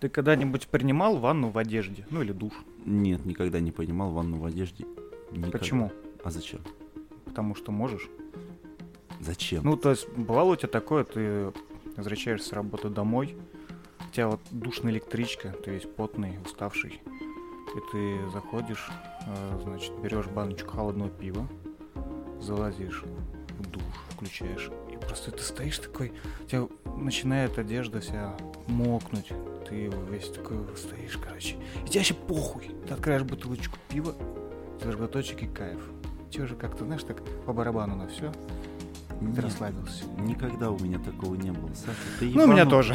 Ты когда-нибудь принимал ванну в одежде? Ну или душ? Нет, никогда не принимал ванну в одежде. Никогда. Почему? А зачем? Потому что можешь. Зачем? Ну, то есть, бывало у тебя такое, ты возвращаешься с работы домой, у тебя вот душная электричка, ты весь потный, уставший, и ты заходишь, э, значит, берешь баночку холодного пива, залазишь в душ, включаешь, и просто ты стоишь такой, у тебя начинает одежда вся мокнуть, ты весь такой стоишь, короче, и тебе вообще похуй, ты открываешь бутылочку пива, глоточек и кайф. Тебе уже как-то, знаешь, так по барабану на все, ты Нет, расслабился. Никогда у меня такого не было. Саша, ты Ну, у меня тоже.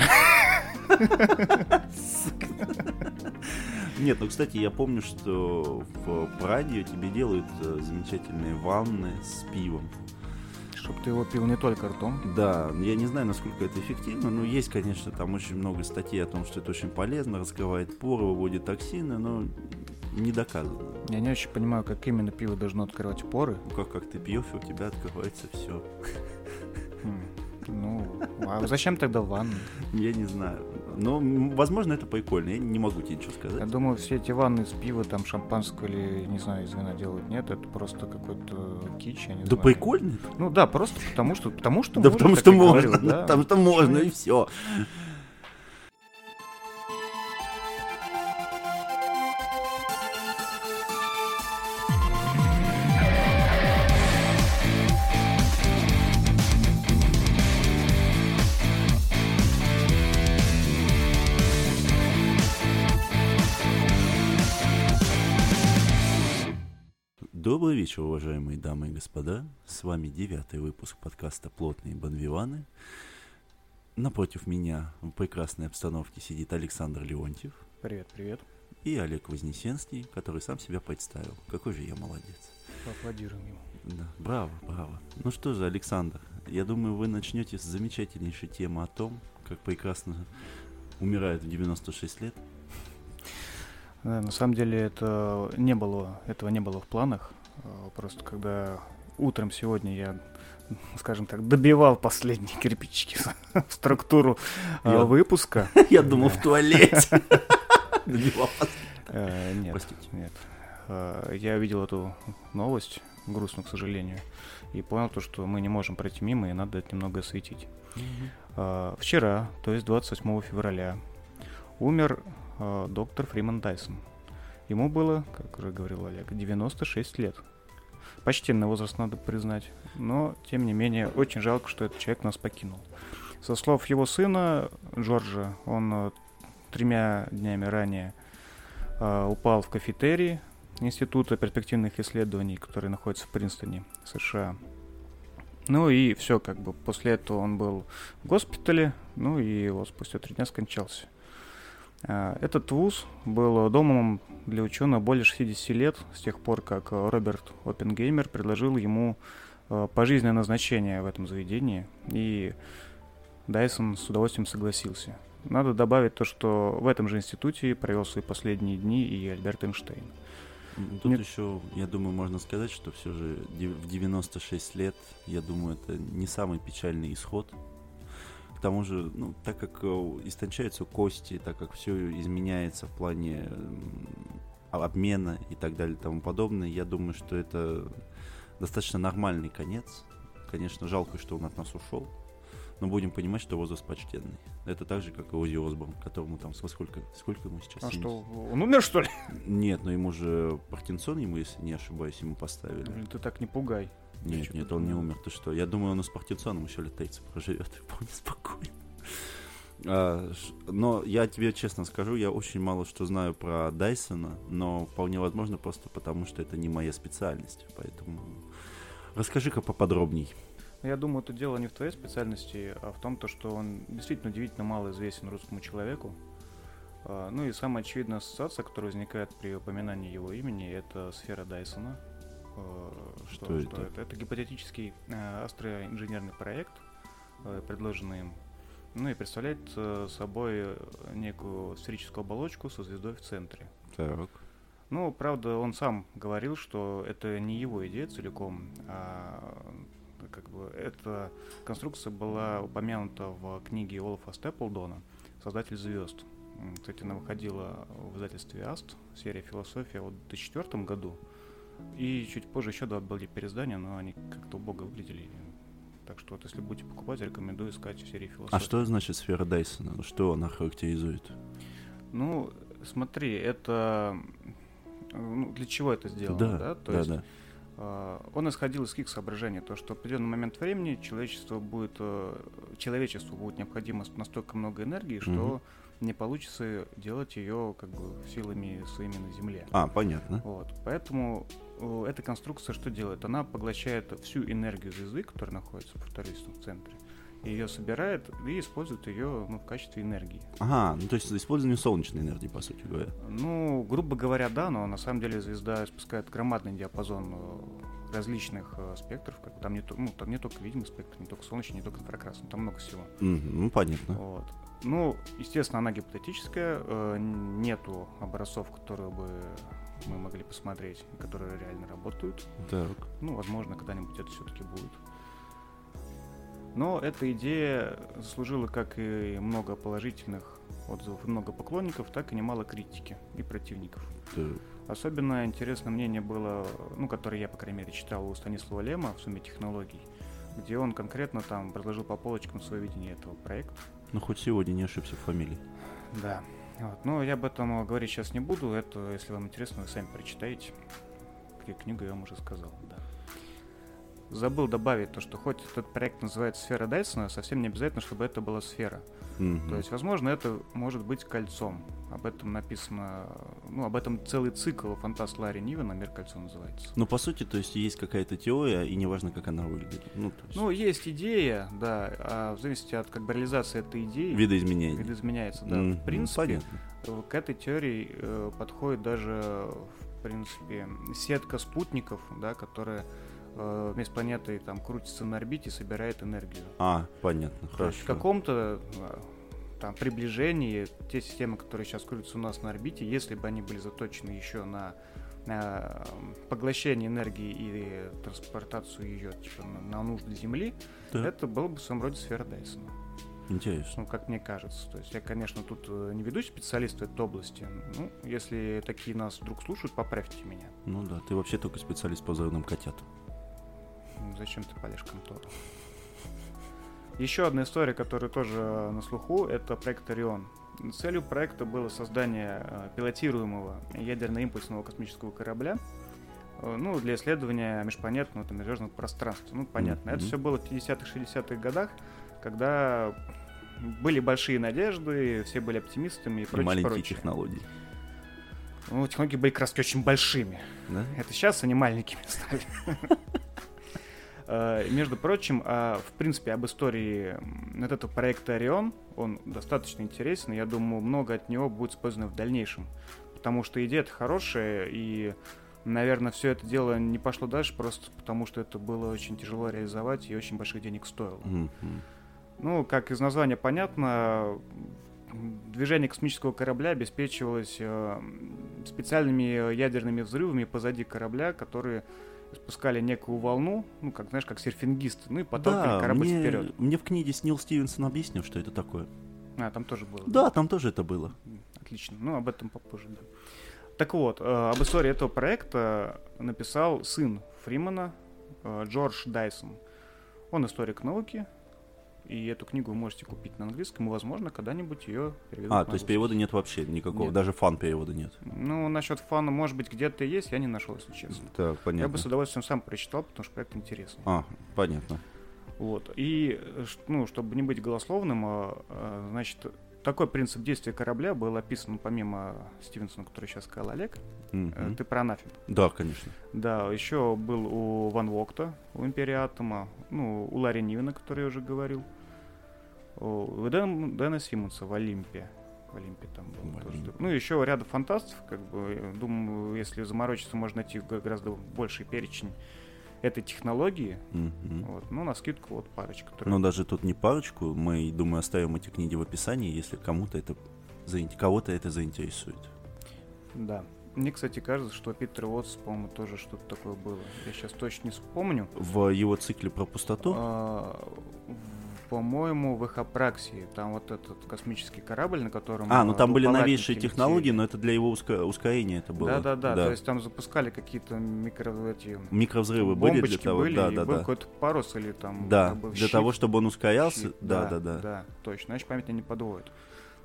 Нет, ну, кстати, я помню, что в Праге тебе делают э, замечательные ванны с пивом. Чтоб ты его пил не только ртом. Да, я не знаю, насколько это эффективно, но есть, конечно, там очень много статей о том, что это очень полезно, раскрывает поры, выводит токсины, но не доказано. Я не очень понимаю, как именно пиво должно открывать поры. Ну, как, как ты пьешь, и у тебя открывается все. Хм, Ну, а зачем тогда ванны? Я не знаю. Но, возможно, это прикольно. Я не могу тебе ничего Я сказать. думаю, все эти ванны с пива, там, шампанского или, не знаю, из вина делают. Нет, это просто какой-то кич, я не Да знаю. прикольно. это. Ну да, просто потому что, потому что Да потому что я можно, да, потому что можно, и все. Добрый вечер, уважаемые дамы и господа. С вами девятый выпуск подкаста «Плотные банвиваны». Напротив меня в прекрасной обстановке сидит Александр Леонтьев Привет, привет. и Олег Вознесенский, который сам себя представил. Какой же я молодец. Поаплодируем ему. Да, браво, браво. Ну что же, Александр, я думаю, вы начнете с замечательнейшей темы о том, как прекрасно умирают в 96 лет. Да, на самом деле это не было, этого не было в планах. А, Просто когда утром сегодня я, скажем так, добивал последние кирпичики в структуру а, Я- выпуска. Я думал, в туалете. Добивал. Э, Нет, Простите. нет. Э, Я видел эту новость, грустную, к сожалению, и понял то, что мы не можем пройти мимо, и надо это немного осветить. Э, Вчера, то есть 28 февраля, умер э, доктор Фриман Тайсон. Ему было, как уже говорил Олег, 96 лет. Почтенный возраст, надо признать. Но, тем не менее, очень жалко, что этот человек нас покинул. Со слов его сына, Джорджа, он э, тремя днями ранее э, упал в кафетерий Института перспективных исследований, который находится в Принстоне, США. Ну и все, как бы после этого он был в госпитале, ну и вот спустя три дня скончался. А, Этот вуз был домом для ученого более 60 лет, с тех пор, как э, Роберт Оппенгеймер предложил ему э, пожизненное назначение в этом заведении, и Дайсон с удовольствием согласился. Надо добавить то, что в этом же институте провел свои последние дни и Альберт Эйнштейн. Тут Нет. еще, я думаю, можно сказать, что все же в 96 лет, я думаю, это не самый печальный исход. Тому же, ну, так как э, истончаются кости, так как все изменяется в плане обмена и так далее и тому подобное, я думаю, что это достаточно нормальный конец. Конечно, жалко, что он от нас ушел, но будем понимать, что возраст почтенный. Это так же, как и Ози Осборн, которому там сколько, сколько ему сейчас? А 70? что, он умер, что ли? Нет, но ему же Паркинсон, ему, если не ошибаюсь, ему поставили. Ты так не пугай. Нет, нет, он не умер. Ты что? Я думаю, он и с Паркинсоном еще лет 30 проживет вполне спокойно. А, но я тебе честно скажу, я очень мало что знаю про Дайсона, но вполне возможно просто потому, что это не моя специальность. Поэтому расскажи-ка поподробней. Я думаю, это дело не в твоей специальности, а в том, то, что он действительно удивительно мало известен русскому человеку. А, Ну и самая очевидная ассоциация, которая возникает при упоминании его имени, это сфера Дайсона. Что, Что что это? это? Это гипотетический э, астроинженерный проект, э, предложенный им. Ну и представляет э, собой э, некую сферическую оболочку со звездой в центре. Так. Ну, правда, он сам говорил, что это не его идея целиком, а как бы эта конструкция была упомянута в книге Олафа Степлдона «Создатель звезд». Кстати, она выходила в издательстве Аст, серия «Философия» вот в 2004 году. И чуть позже еще два были переиздания, но они как-то убого выглядели. Так что вот если будете покупать, рекомендую искать в серии «Философия». А что значит сфера Дайсона? Что она характеризует? Ну, смотри, это... ну, для чего это сделано, да, да? То да, есть да. э, он исходил из каких соображений? То, что в определенный момент времени человечество будет, э, человечеству будет необходимо настолько много энергии, что Мгм. Не получится делать ее как бы силами своими на Земле. А, понятно. Вот. Поэтому э, эта конструкция что делает? Она поглощает всю энергию звезды, которая находится, повторюсь, в центре, ее собирает и использует ее ну, в качестве энергии. Ага, ну то есть использование солнечной энергии, по сути говоря. Ну, грубо говоря, да, но на самом деле звезда испускает громадный диапазон э, различных э, спектров. Как там, не, ну, там не только видимый спектр, не только солнечный, не только инфракрасный, там много всего. Мгм, ну, понятно. Вот. Ну, естественно, она гипотетическая, э, нету образцов, которые бы мы могли посмотреть, которые реально работают. Так. Ну, возможно, когда-нибудь это все-таки будет. Но эта идея заслужила как и много положительных отзывов много поклонников, так и немало критики и противников. так. Особенно интересное мнение было, ну, которое я, по крайней мере, читал у Станислава Лема в «Сумме технологий», где он конкретно там предложил по полочкам свое видение этого проекта. Ну, хоть сегодня не ошибся в фамилии. Да. Вот. Но я об этом говорить сейчас не буду. Это, если вам интересно, вы сами прочитаете. Какие книгу я вам уже сказал, да. Забыл добавить то, что хоть этот проект называется «Сфера Дайсона», совсем не обязательно, чтобы это была сфера. Мгм. То есть, возможно, это может быть кольцом. Об этом написано, ну, об этом целый цикл фантаст Ларри Нивена «Мир кольцо» называется. Ну, по сути, то есть есть какая-то теория, и неважно, как она выглядит. Ну, то есть Ну, есть идея, да, а в зависимости от как бы реализации этой идеи, видоизменение. видоизменяется, да. Мгм, В принципе. Э, К этой теории э, подходит даже, в принципе, сетка спутников, да, которая э, вместе с планетой там крутится на орбите и собирает энергию. А, понятно, То есть хорошо. в каком-то э, там приближении те системы, которые сейчас крутятся у нас на орбите, если бы они были заточены еще на, на, э, поглощение энергии и транспортацию ее типа, на, на нужды Земли, Да. это было бы в своем роде сфера Дайсона. Интересно. Ну, как мне кажется. То есть я, конечно, тут э, не ведущий специалист в этой области. Ну, если такие нас вдруг слушают, поправьте меня. Ну да, ты вообще только специалист по взрывным котятам. Ну, Зачем ты палишь контору? Еще одна история, которая тоже на слуху, это проект Орион. Целью проекта было создание э, пилотируемого ядерно-импульсного космического корабля, э, ну, для исследования межпланетного там, межзвездного пространства. Ну, понятно. Это Мгм. все было в 50-х, 60-х годах, когда были большие надежды, все были оптимистами и И прочее, маленькие прочее. технологии. Ну, технологии были краски очень большими. Да? Это сейчас они маленькими стали. Э, Между прочим, а, в принципе, об истории вот этого проекта Орион, он достаточно интересен, я думаю, много от него будет использовано в дальнейшем. Потому что идея-то хорошая, и, наверное, все это дело не пошло дальше просто потому, что это было очень тяжело реализовать и очень больших денег стоило. Мгм. Ну, как из названия понятно, движение космического корабля обеспечивалось э, специальными ядерными взрывами позади корабля, которые спускали некую волну, ну, как, знаешь, как серфингисты, ну и подталкивали Да, корабль мне, вперед. мне в книге Снил Стивенсон объяснил, что это такое. А, там тоже было. Да, там тоже это было. Отлично. Ну, об этом попозже, да. Так вот, э, об истории этого проекта написал сын Фримана, э, Джордж Дайсон. Он историк науки, и эту книгу вы можете купить на английском, и, возможно, когда-нибудь ее переведут А, то есть перевода нет вообще никакого, Нет. даже фан-перевода нет. Ну, насчет фана, может быть, где-то есть, я не нашел, если честно. Так, Я понятно. бы с удовольствием сам прочитал, потому что проект интересный. А, понятно. Вот. И, э, ну, чтобы не быть голословным, а, а, значит, такой принцип действия корабля был описан помимо Стивенсона, который сейчас сказал Олег. Мгм. Ты про анафем. Да, конечно. Да, еще был у Ван Вокта, у Империи Атома, ну, у Ларри Нивена, который я уже говорил, у Дэн- Дэна Симмонса в Олимпе. В Олимпе там был. В тоже. Олимпе. Ну, еще ряда фантастов, как бы, э, думаю, если заморочиться, можно найти гораздо больший перечень этой технологии. Мгм. Вот. Ну, на скидку вот парочка. которые- Но даже тут не парочку, мы, думаю, оставим эти книги в описании, если кому-то это кого-то это заинтересует. Да. Мне, кстати, кажется, что у Питера Уотс, по-моему, тоже что-то такое было. Я сейчас точно не вспомню. В его цикле про пустоту А, по-моему, в Эхопраксии. Там вот этот космический корабль, на котором... А, ну там были новейшие летели. технологии, но это для его уска- ускорения это было. Да-да-да, то есть там запускали какие-то микро... Эти, Микровзрывы были для того, были, да, и да, был да. какой-то парус или там... Да, как бы для щит, того, чтобы он ускорялся, щит. да, да, да. Да, точно, значит память не подводит.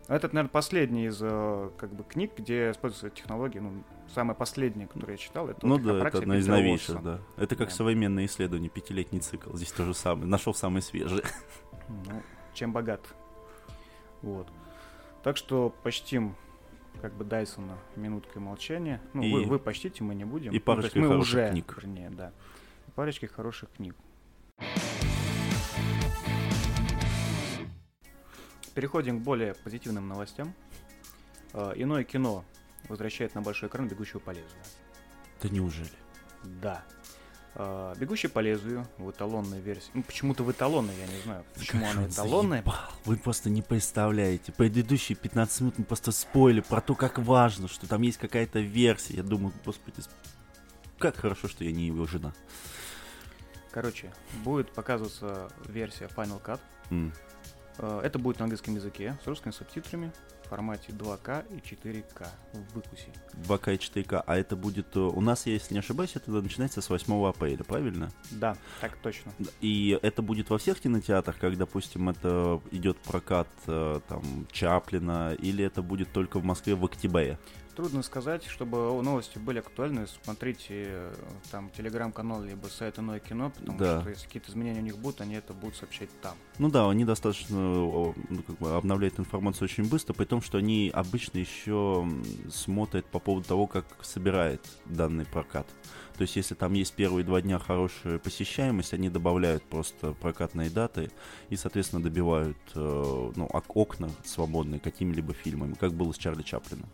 Этот, наверное, последний из э, как бы книг, где используются технологии, ну, самая последняя, которую я читал, это Ну вот да, это одно из новейших, да. Это как Да. современное исследование, пятилетний цикл. Здесь то же самое. Нашел самый свежий. Ну, чем богат. Вот. Так что почтим как бы Дайсона минуткой молчания. Ну, И- вы, вы почтите, мы не будем. и Ну, есть парочкой мы хороших уже, книг. Вернее, да. И парочкой хороших книг. Переходим к более позитивным новостям. Э, Иное кино возвращает на большой экран «Бегущего по лезвию». Да неужели? Да. Э, «Бегущий по лезвию» в эталонной версии. Ну, почему-то в эталонной, я не знаю, почему Как она он эталонная. заебал. Вы просто не представляете. Предыдущие 15 минут мы просто споили про то, как важно, что там есть какая-то версия. Я думаю, господи, сп- как хорошо, что я не его жена. Короче, будет показываться версия Final Cut. Э, Это будет на английском языке с русскими субтитрами формате 2К и 4К в выкусе. 2К и 4К. А это будет... э, У нас, если не ошибаюсь, это начинается с 8 апреля, правильно? Да, так точно. И это будет во всех кинотеатрах, как, допустим, это идет прокат э, там Чаплина, или это будет только в Москве в октябре? Трудно сказать, чтобы новости были актуальны. Смотрите э, там телеграм-канал либо сайт Иное кино, потому Да. что если какие-то изменения у них будут, они это будут сообщать там. Ну да, они достаточно ну, как бы обновляют информацию очень быстро, при том, что они обычно еще смотрят по поводу того, как собирает данный прокат. То есть, если там есть первые два дня хорошая посещаемость, они добавляют просто прокатные даты и, соответственно, добивают э, ну, ок- окна свободные какими-либо фильмами, как было с Чарли Чаплином.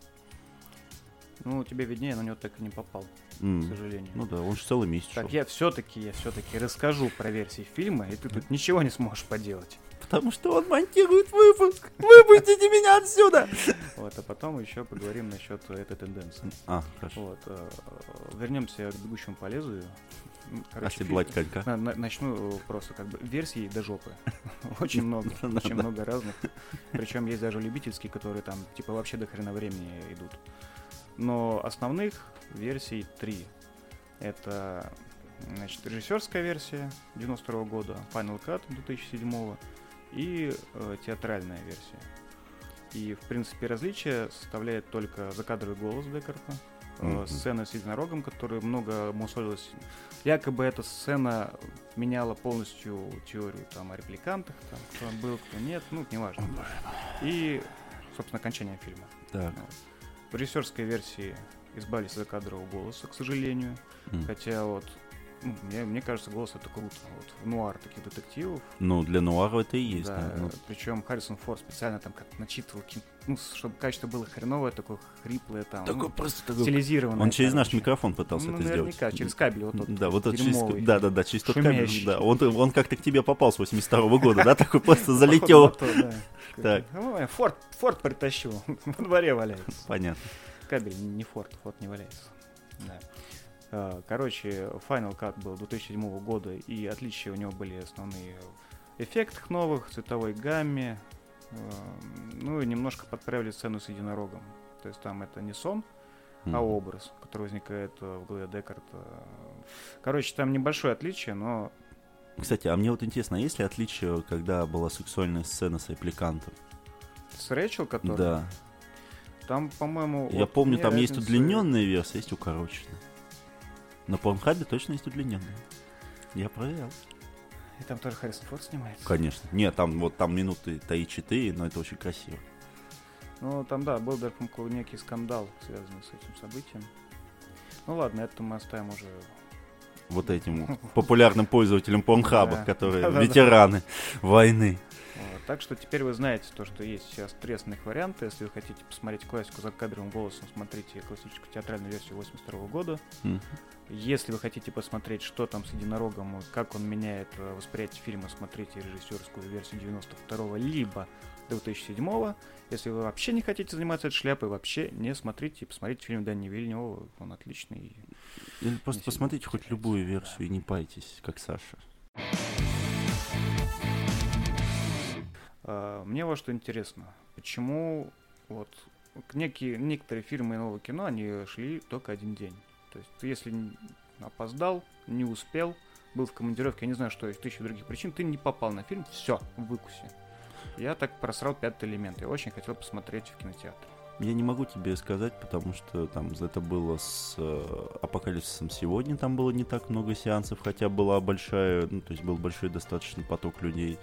Ну, тебе виднее, на него так и не попал, М. к сожалению. Ну да, он же целый месяц Так, шел. я все-таки, я все-таки расскажу про версии фильма, и ты тут ничего не сможешь поделать. Потому что он монтирует выпуск. Выпустите меня отсюда! Вот, а потом еще поговорим насчет этой тенденции. А, хорошо. Вот, э, вернемся к бегущему по лезвию. Короче, Оседлать фи- конька. на- на- Начну просто как бы версий до жопы. Очень много, очень много разных. Причем есть даже любительские, которые там типа вообще до хрена времени идут. Но основных версий три. Это значит, режиссерская версия 92 года, Final Cut 2007 и э, театральная версия. И, в принципе, различие составляет только закадровый голос Декарта, э, Мгм. сцена с единорогом, которая много мусолилась. Якобы эта сцена меняла полностью теорию там, о репликантах, там, кто был, кто нет, ну, неважно. И, собственно, окончание фильма. Так. В режиссерской версии избавились от закадрового голоса, к сожалению. М. Хотя вот мне, мне кажется, голос это круто. Вот в нуар таких детективов. Ну, для нуара это и есть. да, да, ну, причем Харрисон Форд специально там как начитывал, ну, чтобы качество было хреновое, такое хриплое там. Такой ну, просто такой... стилизированное. Он через наш короче. микрофон пытался Ну, это сделать. наверняка, через кабель вот тот Да, вот тот через... Да, да, да, через тот кабель. Да, он, он как-то к тебе попал с 82 года, да, такой просто залетел. Так. Ой, Форд, Форд притащил, во дворе валяется. Понятно. Кабель не Форд, Форд не валяется. Да. А, Короче, Final Cut был 2007 года, и отличия у него были основные в эффектах новых, цветовой гамме, эм, ну и немножко подправили сцену с единорогом. То есть там это не сон, а образ, который возникает э, в голове Декарта. Короче, там небольшое отличие, но Кстати, а мне вот интересно, а есть ли отличие, когда была сексуальная сцена с репликантом? с Рэйчел, который... Да. Там, по-моему... Я помню, там есть разницы- удлиненная версия, есть укороченная. На Порнхабе точно есть удлиненная. Я проверял. И там тоже Харрисон Форд снимается. Конечно. Нет, там вот там минуты 3-4, но это очень красиво. Ну, там, да, был даже, некий скандал, связанный с этим событием. Ну ладно, это мы оставим уже. Вот этим популярным пользователям Порнхаба, которые ветераны войны. Так что теперь вы знаете то, что есть сейчас трестных варианты. Если вы хотите посмотреть классику за кадровым голосом, смотрите классическую театральную версию 82 года. Если вы хотите посмотреть, что там с единорогом, и как он меняет э, восприятие фильма, смотрите режиссерскую версию 92 либо 2007 Если вы вообще не хотите заниматься этой шляпой, вообще не смотрите. Посмотрите фильм Дани Вильнева, он отличный. Или просто посмотрите хоть отличается, любую версию и не пайтесь, как Саша. А, мне вот что интересно, почему вот некие, некоторые фильмы нового кино, они шли только один день. То есть ты если опоздал, не успел, был в командировке, я не знаю, что есть тысяча других причин, ты не попал на фильм, все, в выкусе. Я так просрал пятый элемент. Я очень хотел посмотреть в кинотеатре. Я не могу тебе сказать, потому что там это было с э, Апокалипсисом сегодня, там было не так много сеансов, хотя была большая, ну, то есть был большой достаточно поток людей.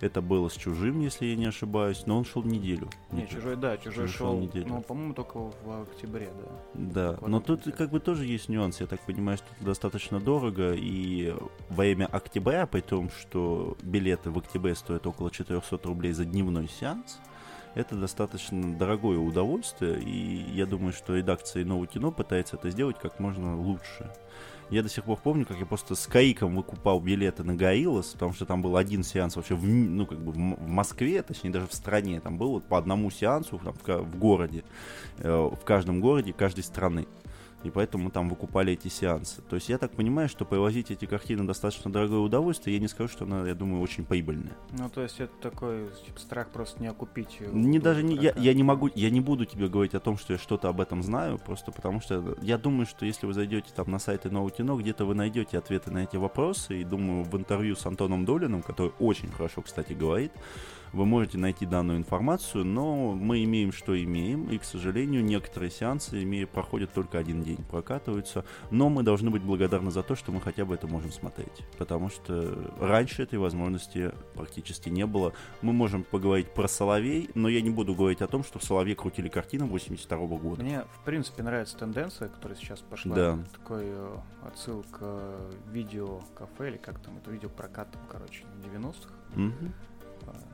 Это было с Чужим, если я не ошибаюсь, но он шел неделю. Не, Чужой, да, Чужой, чужой шел, неделю. ну, по-моему, только в октябре, да. Да, но тут как бы тоже есть нюанс, я так понимаю, что это достаточно дорого, и во имя октября, при том, что билеты в октябре стоят около 400 рублей за дневной сеанс, это достаточно дорогое удовольствие, и я думаю, что редакция нового кино пытается это сделать как можно лучше. Я до сих пор помню, как я просто с Каиком выкупал билеты на Гориллас, потому что там был один сеанс вообще в, ну, как бы в Москве, точнее даже в стране. Там было по одному сеансу там, в, в городе, э, в каждом городе каждой страны и поэтому там выкупали эти сеансы. То есть я так понимаю, что привозить эти картины достаточно дорогое удовольствие, я не скажу, что она, я думаю, очень прибыльная. Ну, то есть это такой типа, страх просто не окупить. Не даже не, я, я не могу, я не буду тебе говорить о том, что я что-то об этом знаю, просто потому что я думаю, что если вы зайдете там на сайты Нового кино, где-то вы найдете ответы на эти вопросы, и думаю, в интервью с Антоном Долиным, который очень хорошо, кстати, говорит, вы можете найти данную информацию, но мы имеем, что имеем, и, к сожалению, некоторые сеансы имеют, проходят только один день, прокатываются, но мы должны быть благодарны за то, что мы хотя бы это можем смотреть, потому что раньше этой возможности практически не было. Мы можем поговорить про Соловей, но я не буду говорить о том, что в Соловей крутили картину 82 -го года. Мне, в принципе, нравится тенденция, которая сейчас пошла. Да. Такой э, отсыл к э, видео кафе, или как там, это видео прокат, короче, 90-х. Угу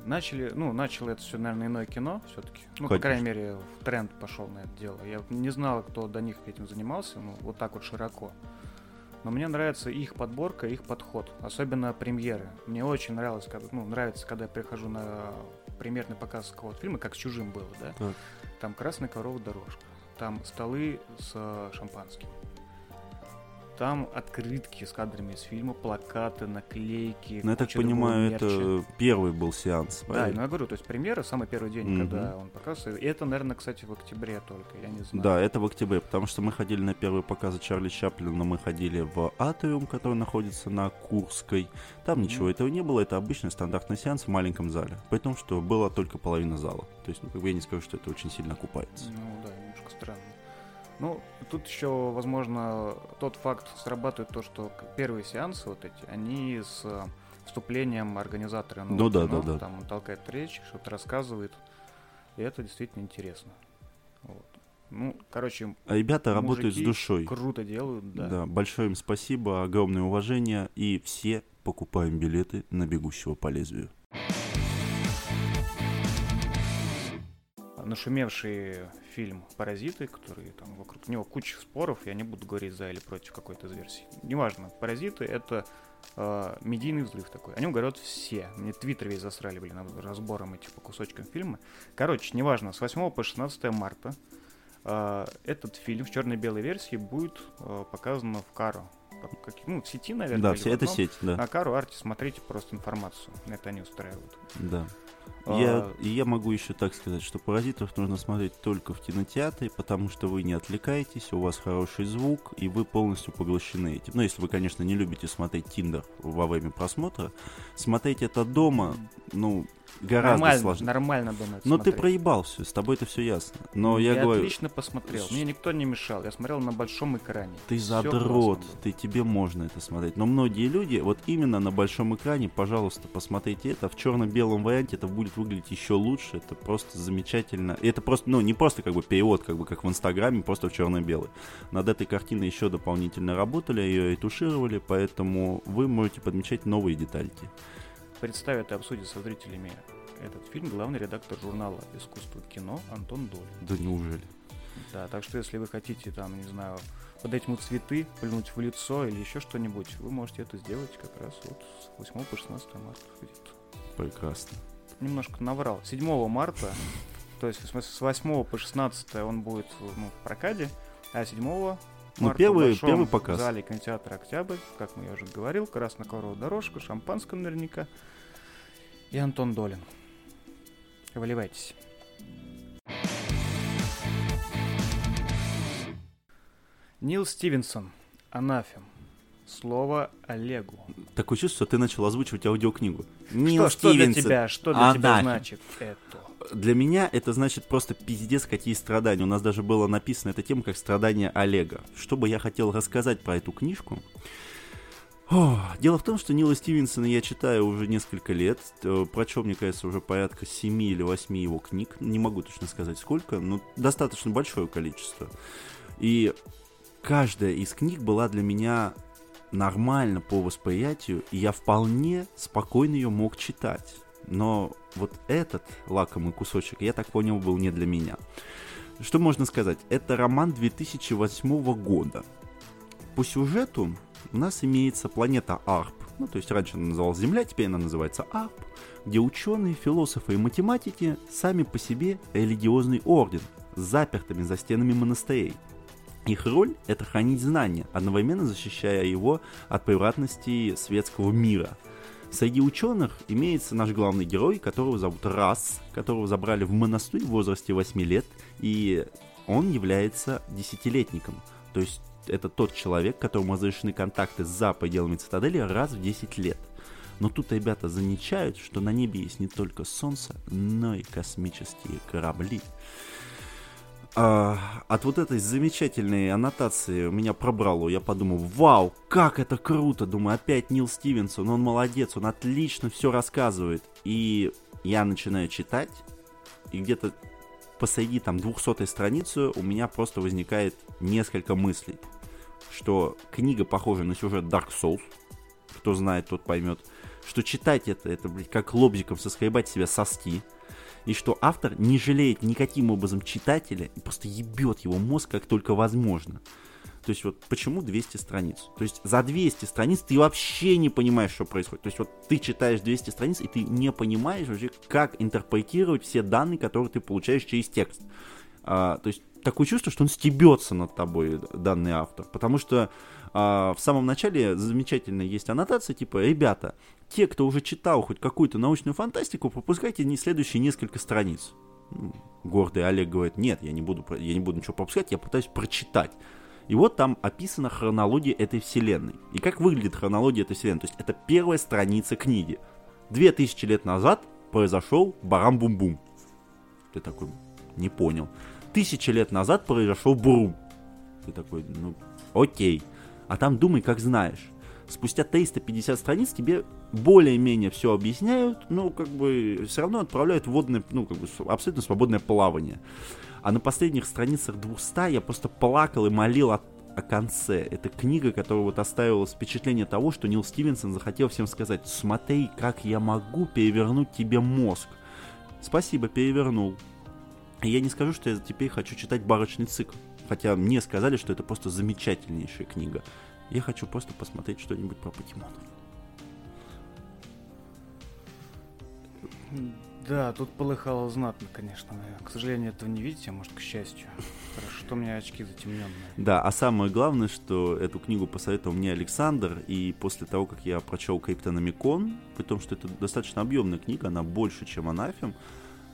начали, ну, начало это все, наверное, иное кино все-таки. Ну, Конечно. по крайней мере, в тренд пошел на это дело. Я не знал, кто до них этим занимался, ну, вот так вот широко. Но мне нравится их подборка, их подход, особенно премьеры. Мне очень нравилось, когда, ну, нравится, когда я прихожу на премьерный показ какого-то фильма, как с чужим было, да? Так. Там красная коровая дорожка, там столы с шампанским, там открытки с кадрами из фильма, плакаты, наклейки. Ну, я так понимаю, это первый был сеанс. Да, ну я говорю, то есть премьера, самый первый день, mm-hmm. когда он показывается. И это, наверное, кстати, в октябре только, я не знаю. Да, это в октябре, потому что мы ходили на первые показы Чарли Чаплина, мы ходили в Атриум, который находится на Курской. Там ничего mm-hmm. этого не было, это обычный стандартный сеанс в маленьком зале. При том, что была только половина зала. То есть, ну, как бы я не скажу, что это очень сильно окупается. Ну да. Ну, тут еще, возможно, тот факт срабатывает то, что первые сеансы вот эти, они с э, вступлением организатора ну, да, кино, да, да. там он толкает речь, что-то рассказывает, и это действительно интересно. Вот. Ну, короче, а ребята работают с душой. Круто делают, да. Да, большое им спасибо, огромное уважение, и все покупаем билеты на бегущего по лезвию. Нашумевший фильм «Паразиты», который там вокруг него куча споров, я не буду говорить за или против какой-то из версий. Неважно, «Паразиты» — это э, медийный взрыв такой. О нем говорят все. Мне твиттер весь засрали, блин, разбором этих по кусочкам фильма. Короче, неважно, с 8 по 16 марта э, этот фильм в черно-белой версии будет э, показан в Каро. Как, ну, в сети, наверное. Да, все это сеть, да. На Кару Арте смотрите просто информацию. Это они устраивают. Да. Я, а... я могу еще так сказать, что паразитов нужно смотреть только в кинотеатре, потому что вы не отвлекаетесь, у вас хороший звук, и вы полностью поглощены этим. Ну, если вы, конечно, не любите смотреть Тиндер во время просмотра, смотреть это дома, ну, гораздо нормально, сложнее. Нормально дома Но смотреть. ты проебался, с тобой это все ясно. Но я, я говорю... отлично посмотрел, мне никто не мешал, я смотрел на большом экране. Ты задрот, ты тебе можно это смотреть. Но многие люди, вот именно на большом экране, пожалуйста, посмотрите это. В черно-белом варианте это будет выглядеть еще лучше. Это просто замечательно. И это просто, ну, не просто как бы перевод, как бы как в Инстаграме, просто в черно-белый. Над этой картиной еще дополнительно работали, ее ретушировали, поэтому вы можете подмечать новые детальки представит и обсудит со зрителями этот фильм главный редактор журнала «Искусство кино» Антон Долин. Да неужели? Да, так что если вы хотите, там, не знаю, подать ему цветы, плюнуть в лицо или еще что-нибудь, вы можете это сделать как раз вот с 8 по 16 марта. Прекрасно. Немножко наврал. 7 марта, то есть с 8 по 16 он будет ну, в прокаде, а 7 ну, первый, в первый показ. в зале кинотеатра «Октябрь», как я уже говорил, красно-коровая дорожка, шампанское наверняка и Антон Долин. Выливайтесь. Нил Стивенсон, Анафем. Слово Олегу. Такое чувство, что ты начал озвучивать аудиокнигу. Нил что, что для тебя, что для Анафем. тебя значит это? Для меня это значит просто пиздец, какие страдания. У нас даже было написано эта тема как страдания Олега. Что бы я хотел рассказать про эту книжку? О, дело в том, что Нила Стивенсона я читаю уже несколько лет. Э, прочел, мне кажется, уже порядка 7 или 8 его книг. Не могу точно сказать сколько, но достаточно большое количество. И каждая из книг была для меня нормально по восприятию, и я вполне спокойно ее мог читать. Но вот этот лакомый кусочек, я так понял, был не для меня. Что можно сказать? Это роман 2008 года. По сюжету у нас имеется планета Арп. Ну, то есть раньше она называлась Земля, теперь она называется Арп, где ученые, философы и математики сами по себе религиозный орден с запертыми за стенами монастырей. Их роль – это хранить знания, одновременно защищая его от превратности светского мира. Среди ученых имеется наш главный герой, которого зовут Рас, которого забрали в монастырь в возрасте 8 лет, и он является десятилетником. То есть это тот человек, которому разрешены контакты за пределами цитадели раз в 10 лет. Но тут ребята замечают, что на небе есть не только Солнце, но и космические корабли. А, от вот этой замечательной аннотации меня пробрало. Я подумал, вау, как это круто. Думаю, опять Нил Стивенсон, он молодец, он отлично все рассказывает. И я начинаю читать, и где-то посреди там 200 страницы у меня просто возникает несколько мыслей. Что книга похожа на сюжет Dark Souls. Кто знает, тот поймет. Что читать это, это, блядь, как лобзиком соскребать себе соски и что автор не жалеет никаким образом читателя и просто ебет его мозг как только возможно. То есть вот почему 200 страниц? То есть за 200 страниц ты вообще не понимаешь, что происходит. То есть вот ты читаешь 200 страниц, и ты не понимаешь вообще, как интерпретировать все данные, которые ты получаешь через текст. А, то есть такое чувство, что он стебется над тобой, данный автор. Потому что а, в самом начале замечательно есть аннотация, типа, ребята, те, кто уже читал хоть какую-то научную фантастику, пропускайте не следующие несколько страниц. Ну, гордый Олег говорит, нет, я не буду, я не буду ничего пропускать, я пытаюсь прочитать. И вот там описана хронология этой вселенной. И как выглядит хронология этой вселенной. То есть это первая страница книги. Две тысячи лет назад произошел Барам-Бум-Бум. Ты такой, не понял. Тысячи лет назад произошел Бурум. Ты такой, ну, окей. А там думай, как знаешь спустя 350 страниц тебе более-менее все объясняют, но как бы все равно отправляют водное, ну, как бы абсолютно свободное плавание. А на последних страницах 200 я просто плакал и молил о, о конце. Это книга, которая вот оставила впечатление того, что Нил Стивенсон захотел всем сказать, смотри, как я могу перевернуть тебе мозг. Спасибо, перевернул. И я не скажу, что я теперь хочу читать барочный цикл. Хотя мне сказали, что это просто замечательнейшая книга. Я хочу просто посмотреть что-нибудь про покемонов. Да, тут полыхало знатно, конечно. К сожалению, этого не видите, а может, к счастью. Хорошо, что у меня очки затемненные. Да, а самое главное, что эту книгу посоветовал мне Александр, и после того, как я прочел Криптономикон, при том, что это достаточно объемная книга, она больше, чем Анафем,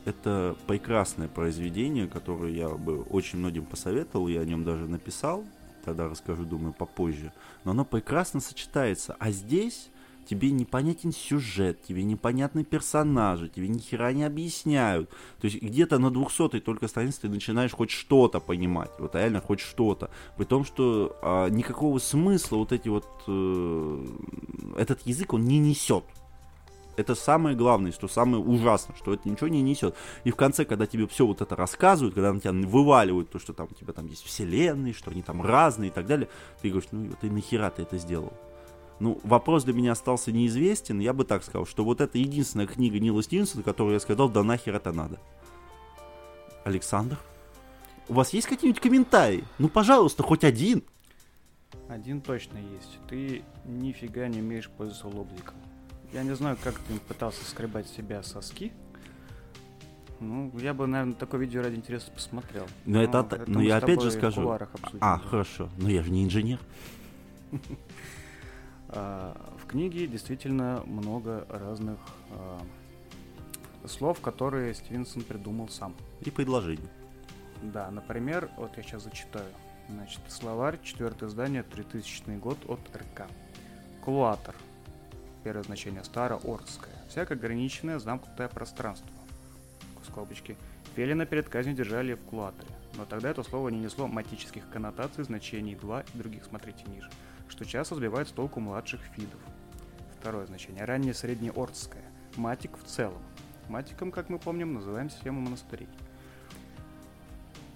это прекрасное произведение, которое я бы очень многим посоветовал, я о нем даже написал, тогда расскажу, думаю, попозже. Но оно прекрасно сочетается. А здесь тебе непонятен сюжет, тебе непонятны персонажи, тебе ни хера не объясняют. То есть где-то на 200 только странице ты начинаешь хоть что-то понимать, вот реально хоть что-то. При том, что а, никакого смысла вот эти вот, э, этот язык он не несет. Это самое главное, что самое ужасное, что это ничего не несет. И в конце, когда тебе все вот это рассказывают, когда на тебя вываливают то, что там у тебя там есть вселенные, что они там разные и так далее, ты говоришь, ну ты нахера ты это сделал? Ну, вопрос для меня остался неизвестен. Я бы так сказал, что вот это единственная книга Нила Стивенсона, которую я сказал, да нахер это надо. Александр? У вас есть какие-нибудь комментарии? Ну, пожалуйста, хоть один. Один точно есть. Ты нифига не умеешь пользоваться лобзиком. Я не знаю, как ты пытался скребать себя соски. Ну, я бы, наверное, такое видео ради интереса посмотрел. Но ну, это, это но я опять же скажу. А, хорошо. Но я же не инженер. А, в книге действительно много разных а, слов, которые Стивенсон придумал сам. И предложений. Да, например, вот я сейчас зачитаю. Значит, словарь, четвертое издание, 3000 год от РК. Клуатор. Первое значение староордское. Всякое ограниченное замкнутое пространство. Скобочки. Фелина перед казнью держали в клуаторе. Но тогда это слово не несло матических коннотаций, значений 2 и других, смотрите ниже, что часто сбивает с толку младших фидов. Второе значение. Раннее среднеордское. Матик в целом. Матиком, как мы помним, называем систему монастырей.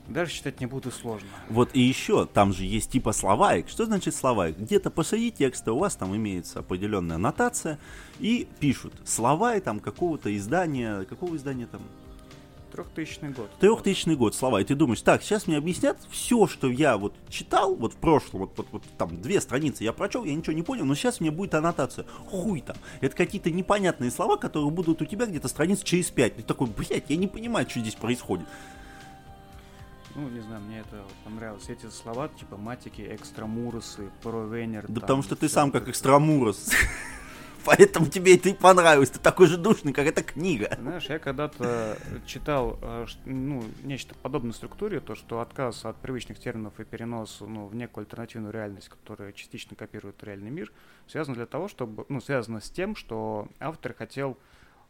Даже читать не буду сложно. Вот и еще, там же есть типа словаек. Что значит словаек? Где-то посреди текста у вас там имеется определенная аннотация, и пишут слова и там какого-то издания, какого издания там? Трехтысячный год. Трехтысячный год, слова. И ты думаешь, так, сейчас мне объяснят все, что я вот читал, вот в прошлом, вот, вот, вот там две страницы я прочел, я ничего не понял, но сейчас мне будет аннотация. Хуй там. Это какие-то непонятные слова, которые будут у тебя где-то страниц через пять. Ты такой, блядь, я не понимаю, что здесь происходит. Ну, не знаю, мне это понравилось. Эти слова, типа матики, экстрамуросы, провенер. Да потому что ты сам как экстрамурос. Поэтому тебе это и понравилось. Ты такой же душный, как эта книга. Знаешь, я когда-то читал э, ну, нечто подобной структуре, то, что отказ от привычных терминов и перенос ну, в некую альтернативную реальность, которая частично копирует реальный мир, связано для того, чтобы, ну, связано с тем, что автор хотел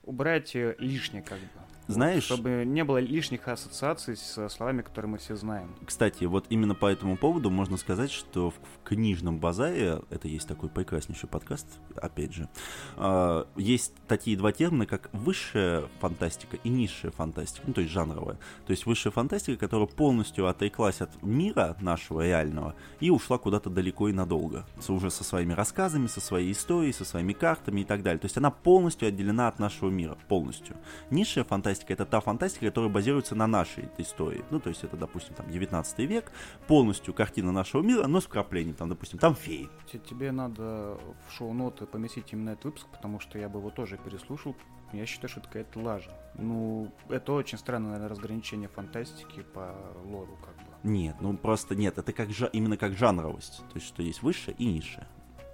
убрать лишнее, как бы. Знаешь... Чтобы не было лишних ассоциаций с словами, которые мы все знаем. Кстати, вот именно по этому поводу можно сказать, что в, в книжном базаре, это есть такой прекраснейший подкаст, опять же, э, есть такие два термина, как высшая фантастика и низшая фантастика, ну то есть жанровая. То есть высшая фантастика, которая полностью отреклась от мира нашего реального и ушла куда-то далеко и надолго. Уже со своими рассказами, со своей историей, со своими картами и так далее. То есть она полностью отделена от нашего мира, полностью. Низшая фантастика это та фантастика, которая базируется на нашей истории. Ну, то есть это, допустим, там 19 век, полностью картина нашего мира, но с вкраплением, там, допустим, там феи. Тебе надо в шоу-ноты поместить именно этот выпуск, потому что я бы его тоже переслушал. Я считаю, что это какая-то лажа. Ну, это очень странное, наверное, разграничение фантастики по лору, как бы. Нет, ну просто нет, это как жа- именно как жанровость. То есть, что есть высшее и низшее.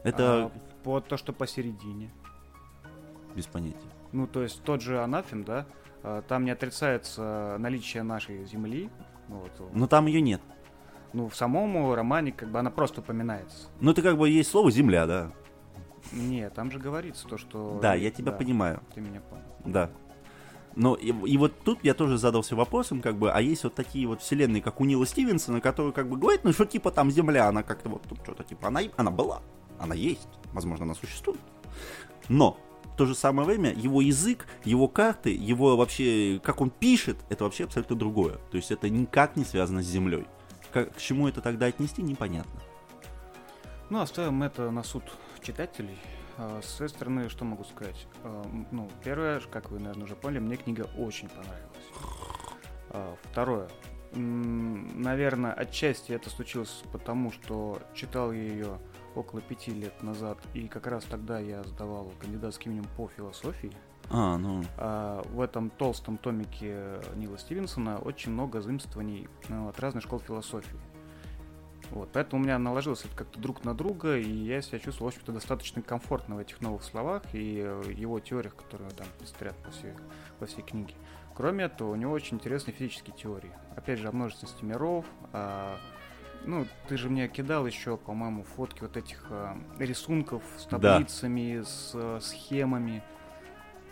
Это... А по то, что посередине. Без понятия. Ну, то есть тот же анафем, да, а, там не отрицается наличие нашей земли. Вот. Но там ее нет. Ну, в самом романе как бы она просто упоминается. Ну, это как бы есть слово «земля», да? Нет, там же говорится то, что... Да, я тебя да, понимаю. Ты меня понял. Да. Но и, и вот тут я тоже задался вопросом, как бы, а есть вот такие вот вселенные, как у Нила Стивенсона, которые как бы говорят, ну что типа там Земля, она как-то вот тут что-то типа, она, она была, она есть, возможно, она существует. Но то же самое время его язык, его карты, его вообще, как он пишет, это вообще абсолютно другое. То есть это никак не связано с землей. Как, к чему это тогда отнести, непонятно. Ну, оставим это на суд читателей. А, с своей стороны, что могу сказать? А, ну, первое, как вы, наверное, уже поняли, мне книга очень понравилась. А, второе. Наверное, отчасти это случилось потому, что читал я ее около пяти лет назад, и как раз тогда я сдавал кандидатский минимум по философии. А, ну. А, в этом толстом томике Нила Стивенсона очень много заимствований ну, от разных школ философии. Вот, поэтому у меня наложилось это как-то друг на друга, и я себя чувствовал, в общем-то, достаточно комфортно в этих новых словах и его теориях, которые там пестрят по всей, по всей книге. Кроме этого, у него очень интересные физические теории. Опять же, о множественности миров, о ну, ты же мне кидал еще, по-моему, фотки вот этих э, рисунков с таблицами, да. с э, схемами.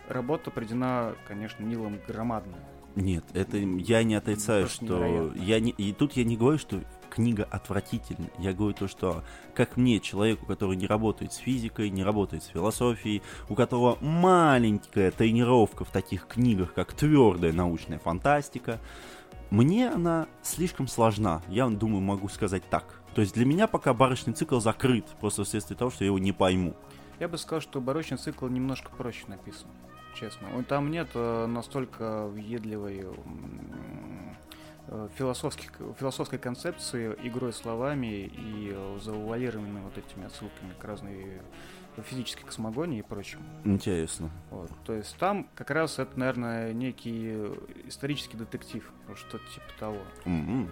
Работа проведена, конечно, Нилом громадная. Нет, это я не отрицаю, что невероятно. я не и тут я не говорю, что книга отвратительная. Я говорю то, что как мне, человеку, который не работает с физикой, не работает с философией, у которого маленькая тренировка в таких книгах, как твердая научная фантастика, мне она слишком сложна, я думаю, могу сказать так. То есть для меня пока барочный цикл закрыт, просто вследствие того, что я его не пойму. Я бы сказал, что барочный цикл немножко проще написан, честно. Там нет э, настолько въедливой э, философских, философской концепции игрой словами и э, завуалированными вот этими отсылками к разной физической космогонии и прочему. Интересно. Вот. То есть там как раз это, наверное, некий исторический детектив, что-то типа того. Mm-hmm.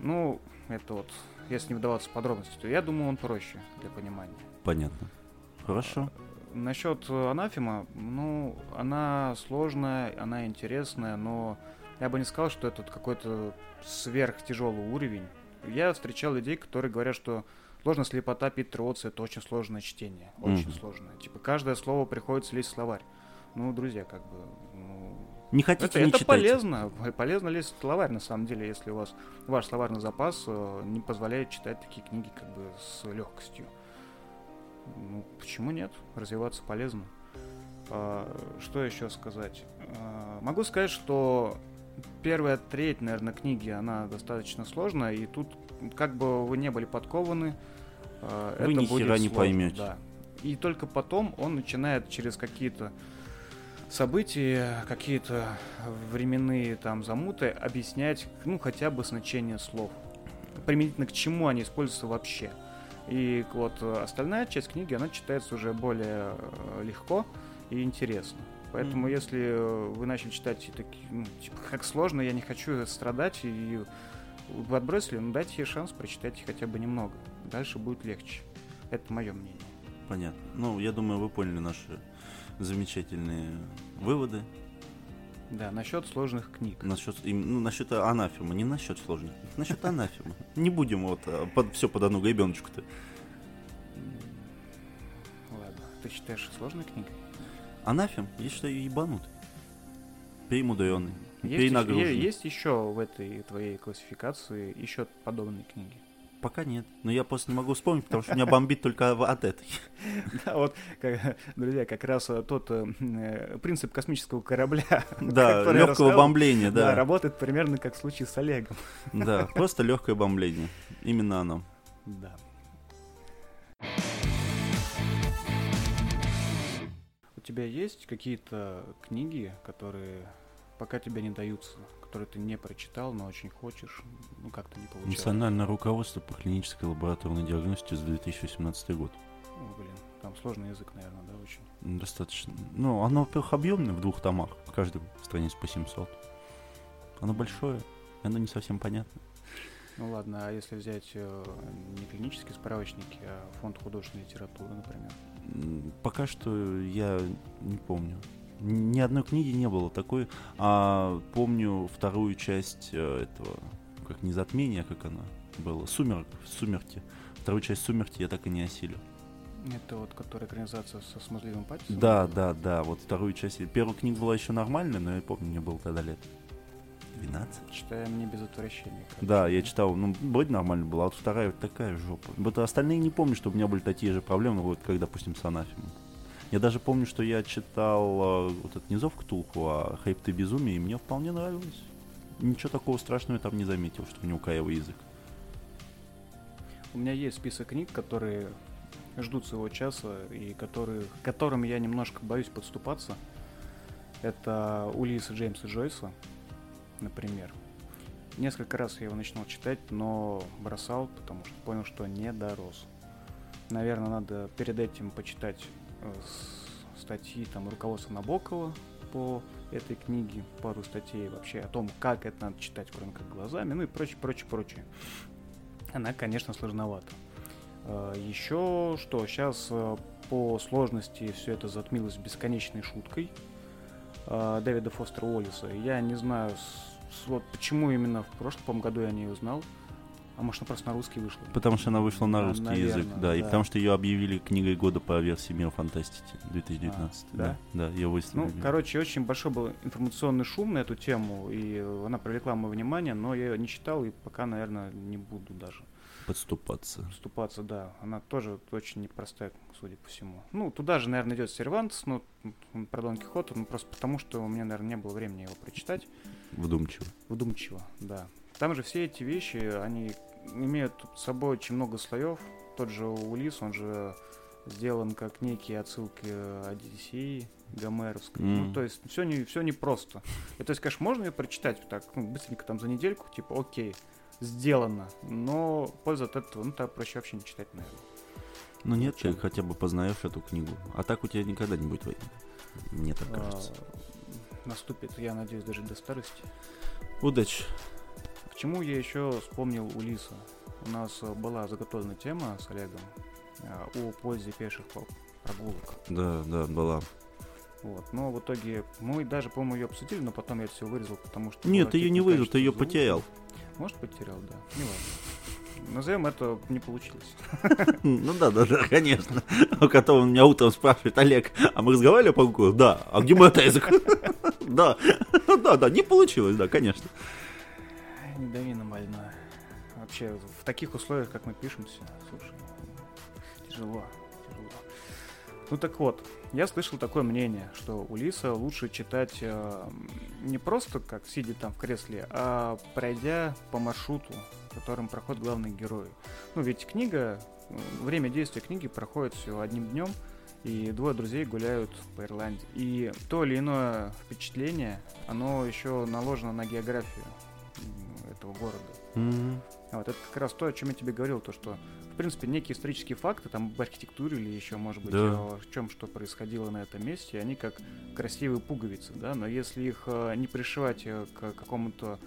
Ну, это вот, если не вдаваться в подробности, то я думаю, он проще для понимания. Понятно. Хорошо. насчет анафема, ну, она сложная, она интересная, но я бы не сказал, что это какой-то сверхтяжелый уровень. Я встречал людей, которые говорят, что сложно слепота Питера Отца это очень сложное чтение. Очень mm-hmm. сложное. Типа каждое слово приходится лезть в словарь. Ну, друзья, как бы, ну, не хотите, это, не это читайте. полезно. Полезно лезть в словарь, на самом деле, если у вас ваш словарный запас э, не позволяет читать такие книги как бы с легкостью. Ну, почему нет? Развиваться полезно. А, что еще сказать? А, могу сказать, что первая треть, наверное, книги, она достаточно сложная, и тут, как бы вы не были подкованы, а, вы это ни будет хера не сложно, поймете. Да. И только потом он начинает через какие-то события, какие-то временные там замуты объяснять, ну, хотя бы значение слов. Применительно к чему они используются вообще. И вот остальная часть книги, она читается уже более э, легко и интересно. Поэтому, Мгм. если вы начали читать и такие, ну, типа, как сложно, я не хочу страдать, и вы отбросили, ну, дайте ей шанс, прочитайте хотя бы немного. Дальше будет легче. Это мое мнение. Понятно. Ну, я думаю, вы поняли наши замечательные выводы Да, насчет сложных книг. насчет, ну, насчет анафема, не насчет сложных, насчет анафема. Не будем вот а, под, все под одну гребеночку-то. Ладно, ты считаешь сложной книгой? Анафем, я считаю, ебанутый. Перемудренный, Есть, перенагруженный. есть еще в этой твоей классификации еще подобные книги? Пока нет. Но я просто не могу вспомнить, потому что меня бомбит только от этой. Да, вот, как- друзья, как раз э, тот э, э, принцип космического корабля, Да, легкого рассказал, бомбления, да, да. работает примерно как в случае с Олегом. Да, просто легкое бомбление. Именно оно. Да. У тебя есть какие-то книги, которые пока тебе не даются, которые ты не прочитал, но очень хочешь, ну как-то не получилось? Национальное руководство по клинической лабораторной диагностике за 2017 год. О, блин, там сложный язык, наверное, да, очень? Достаточно. Ну, оно, во-первых, объемное в двух томах. В каждой страниц по 700. Оно большое, оно не совсем понятно. Ну ладно, а если взять э, не клинические справочники, а фонд художественной литературы, например? Пока что я не помню. Ни одной книги не было такой. А помню вторую часть э, этого, как не затмение, как она была, Сумерк, Сумерки. Вторую часть Сумерки я так и не осилил. Это вот, которая экранизация со смазливым Паттисоном? Да, да, да, вот вторую часть. Первая книга была еще нормальная, но я помню, мне было тогда лет 12. Читаем не без отвращения. короче. Да, я читал, ну, вроде нормально была, а вот вторая вот такая жопа. Вот остальные не помню, что у меня были такие же проблемы, вот как, допустим, с анафемой. Я даже помню, что я читал э, вот этот не зов Ктулху, а Хайп ты безумие, и мне вполне нравилось. Ничего такого страшного я там не заметил, что у него каевый язык. У меня есть список книг, которые ждут своего часа и которые, к которым я немножко боюсь подступаться. Это Улиса Джеймса Джойса, например. Несколько раз я его начинал читать, но бросал, потому что понял, что не дорос. Наверное, надо перед этим почитать статьи там руководства Набокова по этой книге, пару статей вообще о том, как это надо читать, кроме как глазами, ну и прочее, прочее, прочее. Она, конечно, сложновата. Еще что, сейчас по сложности все это затмилось бесконечной шуткой э, Дэвида Фостера Уоллиса. Я не знаю, вот почему именно в прошлом году я не узнал. А может, она просто на русский вышла. Потому что она вышла на Да, русский наверно, язык, да, и да. потому что ее объявили книгой года по версии Мира Фантастики 2019. А, да? да, ее Ну, выставили. короче, очень большой был информационный шум на эту тему, и она привлекла мое внимание, но я ее не читал, и пока, наверное, не буду даже Подступаться. вступаться, да. Она тоже очень непростая, судя по всему. Ну, туда же, наверное, идет Сервантс, ну, м, про Дон Кихота, ну, просто потому, что у меня, наверное, не было времени его прочитать Вдумчиво. вдумчиво, да. Там же все эти вещи, они имеют с собой очень много слоев. Тот же Улис, он же сделан как некие отсылки Одиссеи Гомеровской. М. Ну, то есть все не, все не просто. И, то есть, конечно, можно ее прочитать так, ну, быстренько там за недельку, типа, окей, сделано. Но польза от этого, ну, так проще вообще не читать, наверное. Ну нет, ты хотя бы познаешь эту книгу. А так у тебя никогда не будет войны. Мне так А, кажется. наступит, я надеюсь, даже до старости. Удачи. К чему я еще вспомнил Улиса? У нас э, была заготовлена тема с Олегом э, о пользе пеших прогулок. Да, да, была. Вот. Но в итоге мы даже, по-моему, ее обсудили, но потом я это все вырезал, потому что... Нет, ты ее не вырезал, ты ее звука. потерял. Может, потерял, да. Не важно. Назовем это не получилось. Ну да, да, да, конечно. У которого меня утром спрашивает, Олег, а мы разговаривали по букву? Да. А где мой язык? Да, да, да, не получилось, да, конечно. Недовина больная. Вообще, в таких условиях, как мы пишемся, слушай, тяжело, тяжело. Ну так вот, я слышал такое мнение, что Улиса лучше читать э, не просто как сидя там в кресле, а пройдя по маршруту, которым проходят главные герои. Ну ведь книга, э, время действия книги проходит всего одним днем, и двое друзей гуляют по Ирландии. И то или иное впечатление, оно еще наложено на географию этого города. А Вот это как раз то, о чем я тебе говорил, то что, в принципе, некие исторические факты, там, об архитектуре или еще, может быть, Да. о чем что происходило на этом месте, они как красивые пуговицы, да, но если их э, не пришивать э, к какому-то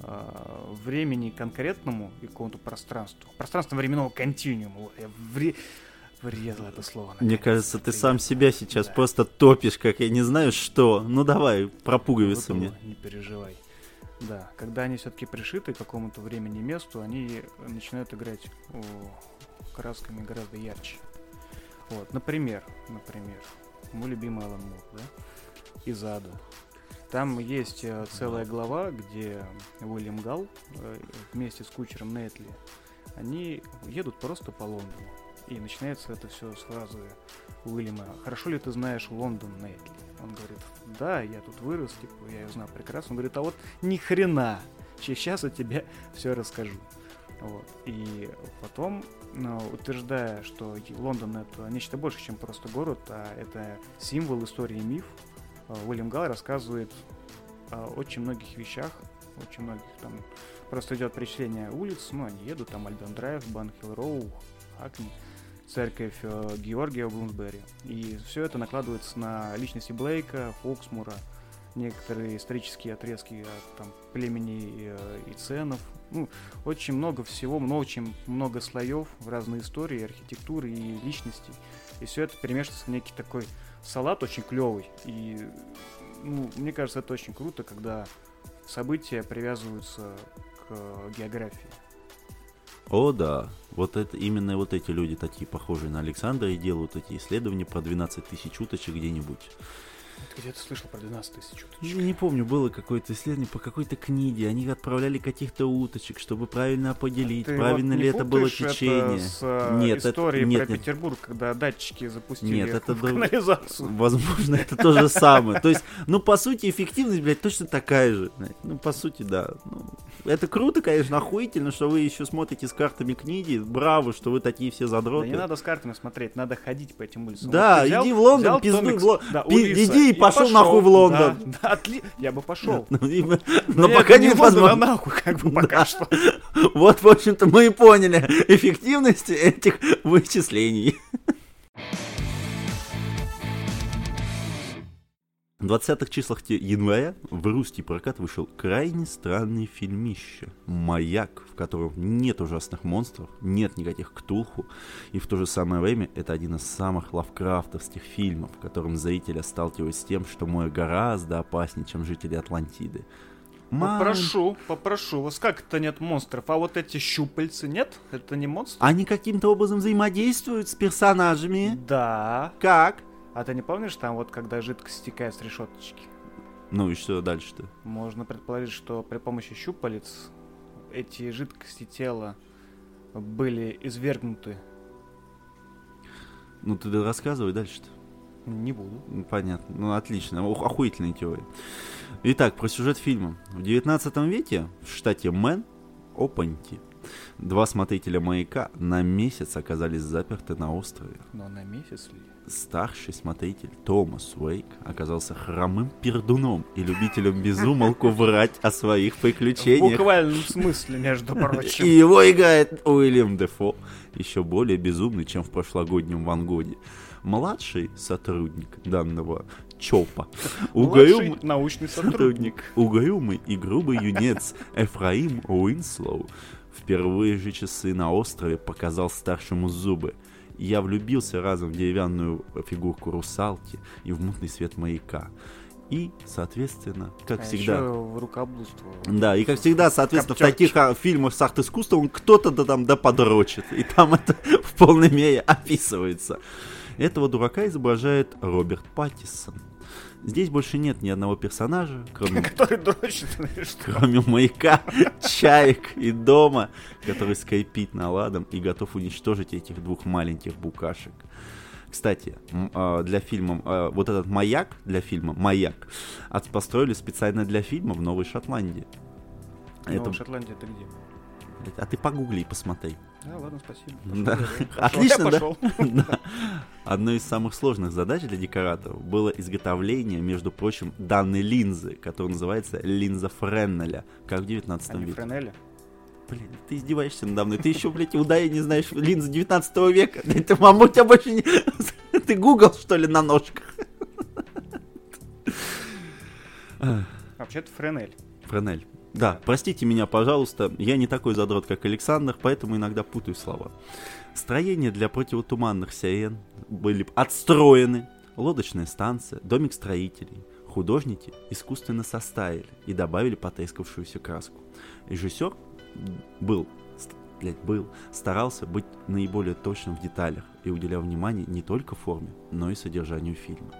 э, времени конкретному и какому-то пространству, пространственно-временного континуума, вот, я вре- врезал это слово. Мне наконец, кажется, ты приятно. сам себя сейчас Да. просто топишь, как я не знаю что. Ну давай, про пуговицы Выпало, мне. Не переживай. Да, когда они все-таки пришиты к какому-то времени и месту, они начинают играть о, красками гораздо ярче. Вот, например, например, мой любимый Алан Мур, да, из ада. Там есть э, целая глава, где Уильям Гал э, вместе с кучером Нетли, они едут просто по Лондону. И начинается это все с фразы Уильяма «Хорошо ли ты знаешь Лондон, Нетли?» Он говорит, да, я тут вырос, типа, я ее знаю прекрасно. Он говорит, а вот ни хрена, сейчас я тебе все расскажу. Вот. И потом, ну, утверждая, что Лондон это нечто больше, чем просто город, а это символ истории и миф, э, Уильям Галл рассказывает о очень многих вещах, очень многих там просто идет перечисление улиц, ну, они едут, там Альбион Драйв, Банхилл Роу, Акни, церковь э, Георгия Блумсбери. И все это накладывается на личности Блейка, Фоксмура, некоторые исторические отрезки от там, племени э, и ценов. Ну, очень много всего, много, очень много слоев в разные истории, архитектуры и личностей. И все это перемешивается в некий такой салат очень клевый. И ну, мне кажется, это очень круто, когда события привязываются к географии. О, да. Вот это именно вот эти люди, такие похожие на Александра, и делают эти исследования про 12 тысяч уточек где-нибудь. Ты где-то слышал про 12 тысяч уточек? Не помню, было какое-то исследование по какой-то книге. Они отправляли каких-то уточек, чтобы правильно определить, Ты правильно вот ли это было течение. Это с э, Нет, это- историей нет, про нет. Петербург, когда датчики запустили Нет, это в канализацию. Возможно, это то же самое. То есть, ну, по сути, эффективность, блядь, точно такая же. Ну, по сути, да. Ну, это круто, конечно, охуительно, что вы еще смотрите с картами книги. Браво, что вы такие все Да задроты. не надо с картами смотреть, надо ходить по этим улицам. Да, ты иди в Лондон, пиздуй в Ло- с- да, пи- улица, иди и пошел нахуй в Лондон. Да, да, отли- Я бы пошел. Ну, мы- Но пока не не в Лондон, а возможно. нахуй, как бы пока что. Вот, в общем-то, мы и поняли эффективность этих вычислений. В 20-х числах января в русский прокат вышел крайне странный фильмище «Маяк», в котором нет ужасных монстров, нет никаких ктулху, и в то же самое время это один из самых лавкрафтовских фильмов, в котором зрителя сталкиваются с тем, что море гораздо опаснее, чем жители Атлантиды. Ман- Попрошу, попрошу вас, как это нет монстров? А вот эти щупальцы нет? Это не монстры? Они каким-то образом взаимодействуют с персонажами. Да. Как? А ты не помнишь там вот, когда жидкость стекает с решеточки? Ну и что дальше-то? Можно предположить, что при помощи щупалец эти жидкости тела были извергнуты. Ну ты рассказывай дальше-то. Не буду. Ну, Понятно. Ну отлично. Ох- Охуительная теория. Итак, про сюжет фильма. В 19 веке в штате Мэн, Опанти, два смотрителя маяка на месяц оказались заперты на острове. Но на месяц ли? Старший смотритель Томас Уэйк оказался хромым пердуном и любителем безумолку врать о своих В приключениях. буквальном смысле, между И прочим. его играет Уильям Дефо, еще более безумный, чем в прошлогоднем Ван Гоге. Младший сотрудник данного ЧОПа, угрюм- научный сотрудник. угрюмый и грубый юнец Эфраим Уинслоу в первые же часы на острове показал старшему зубы И я влюбился разом в деревянную фигурку русалки и в мутный свет маяка. И, соответственно, как А всегда... еще в рукоблудство. Да, и как всегда, соответственно, в Коптерчик. таких а, фильмах с арт-искусством кто-то да там да подрочит. И там это в полной мере описывается. Этого дурака изображает Роберт Паттисон. Здесь больше нет ни одного персонажа, кроме, Который дрочит, кроме маяка, чаек и дома, который скрипит наладом и готов уничтожить этих двух маленьких букашек. Кстати, а, для фильма, а, вот этот маяк для фильма, маяк, построили специально для фильма в Новой Шотландии. Ну, Это- Шотландия это где? Блядь, А ты погугли и посмотри. Да, ладно, спасибо. Да. Пошел да. Пошел, Отлично, я да? пошел. Да. Одной из самых сложных задач для декораторов было изготовление, между прочим, данной линзы, которая называется линза Френнеля, как в 19 А веке. Френеля? Блин, ты издеваешься надо мной. Ты еще, блядь, удай, не знаешь, линзы 19 века. Да Ты, мама, у тебя больше не... Ты гугл, что ли, на ножках? Вообще-то Френель. Френель. Да, простите меня, пожалуйста, я не такой задрот, как Александр, поэтому иногда путаю слова. Строения для противотуманных сирен были отстроены, лодочная станция, домик строителей. Художники искусственно составили и добавили потрескавшуюся краску. Режиссер был, блядь, был, старался быть наиболее точным в деталях и уделял внимание не только форме, но и содержанию фильма.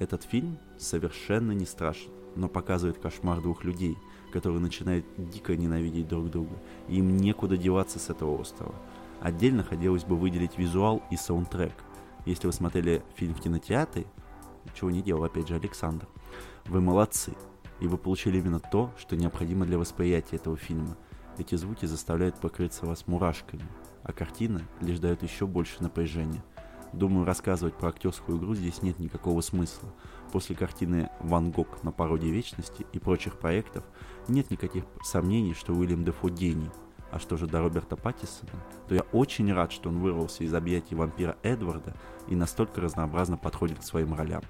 Этот фильм совершенно не страшен, но показывает кошмар двух людей, которые начинают дико ненавидеть друг друга, и им некуда деваться с этого острова. Отдельно хотелось бы выделить визуал и саундтрек. Если вы смотрели фильм в кинотеатре, чего не делал, опять же, Александр, вы молодцы, и вы получили именно то, что необходимо для восприятия этого фильма. Эти звуки заставляют покрыться вас мурашками, а картина лишь дает еще больше напряжения. Думаю, рассказывать про актерскую игру здесь нет никакого смысла. После картины «Ван Гог на породе вечности» и прочих проектов нет никаких сомнений, что Уильям Дефо гений. А что же до Роберта Паттисона, то я очень рад, что он вырвался из объятий вампира Эдварда и настолько разнообразно подходит к своим ролям.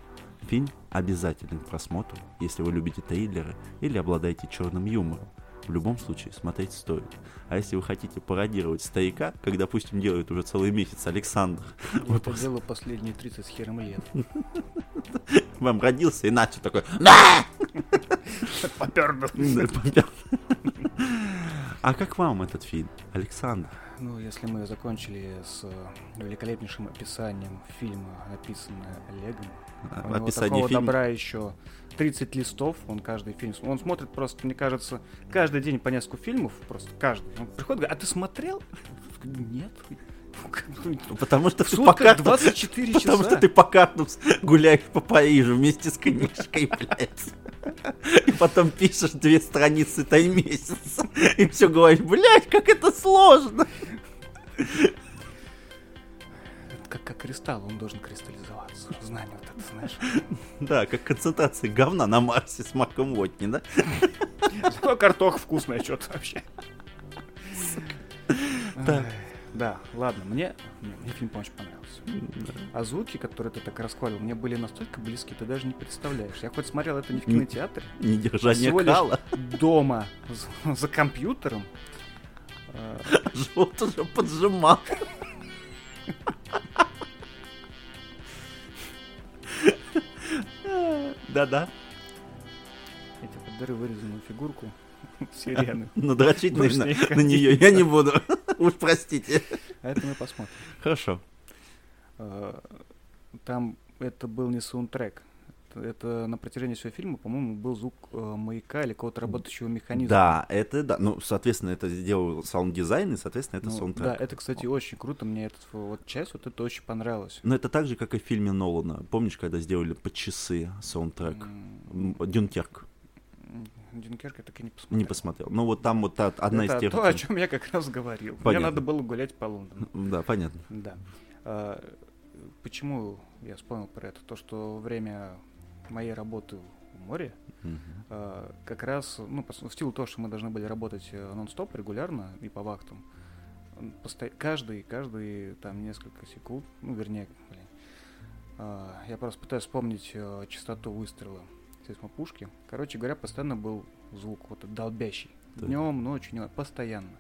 Фильм обязателен к просмотру, если вы любите триллеры или обладаете черным юмором. В любом случае, смотреть стоит. А если вы хотите пародировать старика, как, допустим, делает уже целый месяц Александр, Я это делаю последние 30 с хером лет. вам родился и начал такой «Да!» Попер. А как вам этот фильм, Александр? Ну, если мы закончили с э, великолепнейшим описанием фильма, написанное Олегом, у него Описание такого фильма. добра еще 30 листов, он каждый фильм, он смотрит просто, мне кажется, каждый день по несколько фильмов, просто каждый. Он приходит, говорит, а ты смотрел? Нет. Потому что ты по сутках картам- 24 Потому часа. что ты по картам гуляешь по Парижу вместе с книжкой, блядь. И потом пишешь две страницы тай месяц. И все говоришь, блядь, как это сложно. Как, как кристалл, он должен кристаллизоваться. Знание вот это, знаешь. Да, как концентрация говна на Марсе с Марком Уотни, да? Зато картох вкусная что-то вообще. Так. Ай, Да, ладно, мне, мне, фильм очень понравился. А звуки, которые ты так расхвалил, мне были настолько близки, ты даже не представляешь. Я хоть смотрел это не в кинотеатре, Недержание Всего лишь- кала. дома, за, за компьютером. А, Живот уже поджимал. Да-да. Я тебе подарю вырезанную фигурку сирены. Но дрочить с на- нее я не буду. Уж простите. А это мы посмотрим. Хорошо. А, Там это был не саундтрек. Это- на протяжении всего фильма, по-моему, был звук э, маяка или какого-то работающего механизма. Да, это да. Ну, соответственно, это сделал саунд-дизайн, и, соответственно, это Ну, саундтрек. Да, это, кстати, очень круто. Мне эта вот часть вот это очень понравилось. Но это так же, как и в фильме Нолана. Помнишь, когда сделали под часы саундтрек? М, Дюнкерк. Дюнкерк я так и не посмотрел. Не посмотрел. Ну, вот там вот та- одна это из тех... то, о чем я как раз говорил. Понятно. Мне надо было гулять по Лондону. Да, понятно. Да. А, почему я вспомнил про это? То, что время моей работы в море, а, как раз, ну, в силу того, что мы должны были работать э, нон-стоп регулярно и по вахтам, посто- каждый, каждый там несколько секунд, ну, вернее, блин, а, я просто пытаюсь вспомнить э, частоту выстрела сейсмопушки. Короче говоря, постоянно был звук вот этот долбящий. Да. Днем, ночью, не- постоянно.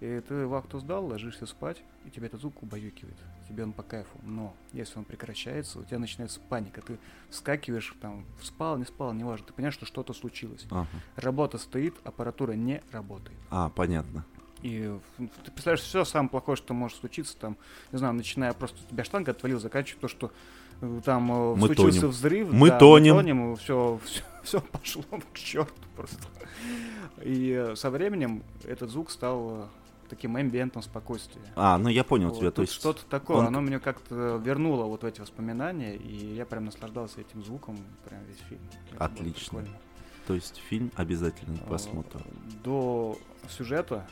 И ты вахту сдал, ложишься спать, и тебя этот звук убаюкивает. Тебе он по кайфу. Но если он прекращается, у тебя начинается паника. Ты вскакиваешь, там, спал, не спал, неважно. Ты понимаешь, что что-то случилось. Ага. Работа стоит, аппаратура не работает. А, понятно. И ты представляешь, все самое плохое, что может случиться, там, не знаю, начиная просто у тебя штанга отвалил, заканчивая то, что э, там э, Мы случился тонем. взрыв. Мы да, тонем. Мы тонем, все, все, все пошло к черту просто. И со временем этот звук стал э, таким эмбиентом спокойствия. А, ну я понял Вот, тебя, то есть... что-то такое, он- оно меня как-то вернуло вот в эти воспоминания, и я прям наслаждался этим звуком прям весь фильм. Это Отлично. То есть фильм обязательный к просмотру. Э, До сюжета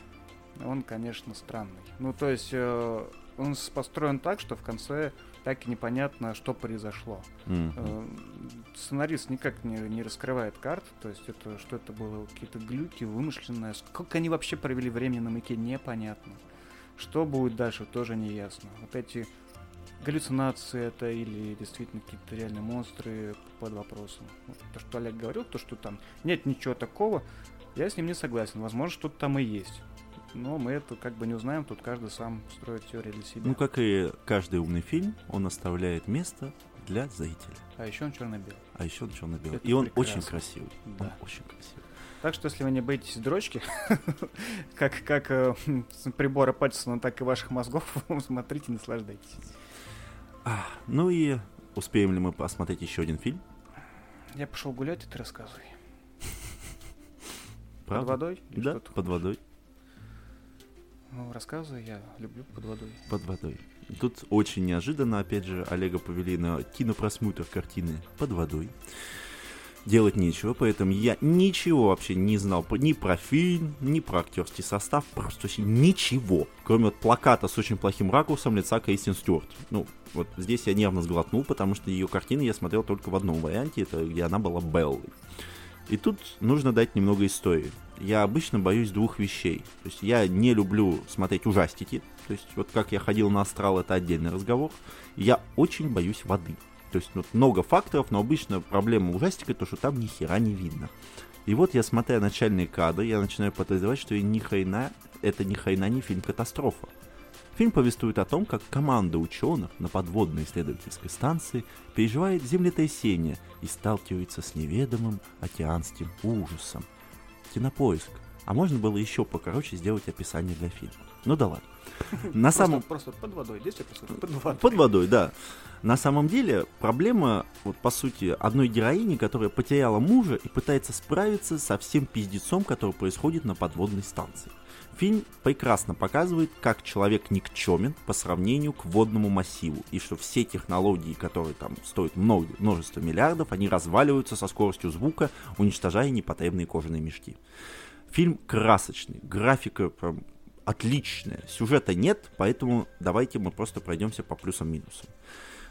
он, конечно, странный. Ну, то есть э, он построен так, что в конце так и непонятно, что произошло. Э, Сценарист никак не, не раскрывает карт, то есть это что это было, какие-то глюки, вымышленное. Сколько они вообще провели времени на маяке, непонятно. Что будет дальше, тоже не ясно. Вот эти галлюцинации это или действительно какие-то реальные монстры под вопросом. То, что Олег говорил, то, что там нет ничего такого, я с ним не согласен. Возможно, что-то там и есть. Но мы это как бы не узнаем, тут каждый сам строит теорию для себя. Ну, как и каждый умный фильм, он оставляет место для зрителя. А еще он черно-белый. А еще он черно-белый. И он прекрасно. очень красивый. Да. Он очень красивый. Так что, если вы не боитесь дрочки, как, как э, прибора Паттисона, так и ваших мозгов, смотрите, наслаждайтесь. А, ну и успеем ли мы посмотреть еще один фильм? Я пошел гулять, и ты рассказывай. Правда? Под водой? Да, под хочешь? водой. Ну, рассказывай, я люблю под водой. Под водой. Тут очень неожиданно, опять же, Олега повели на кинопросмотр картины под водой. Делать нечего, поэтому я ничего вообще не знал ни про фильм, ни про актерский состав, просто вообще ничего, кроме вот плаката с очень плохим ракурсом лица Кристин Стюарт. Ну, вот здесь я нервно сглотнул, потому что ее картины я смотрел только в одном варианте, это где она была Беллой. И тут нужно дать немного истории. Я обычно боюсь двух вещей. То есть я не люблю смотреть ужастики. То есть вот как я ходил на астрал, это отдельный разговор. Я очень боюсь воды. То есть вот много факторов, но обычно проблема ужастика то, что там ни хера не видно. И вот я смотря начальные кадры, я начинаю подозревать, что ни хрена, это ни хрена не фильм катастрофа. Фильм повествует о том, как команда ученых на подводной исследовательской станции переживает землетрясение и сталкивается с неведомым океанским ужасом. Кинопоиск. А можно было еще покороче сделать описание для фильма. Ну да ладно. На Просто- самом... Просто под водой, действие происходит под водой. Под водой, да. На самом деле проблема, вот по сути, одной героини, которая потеряла мужа и пытается справиться со всем пиздецом, который происходит на подводной станции. Фильм прекрасно показывает, как человек никчемен по сравнению к водному массиву, и что все технологии, которые там стоят много, множество миллиардов, они разваливаются со скоростью звука, уничтожая непотребные кожаные мешки. Фильм красочный, графика прям отличная, сюжета нет, поэтому давайте мы просто пройдемся по плюсам-минусам.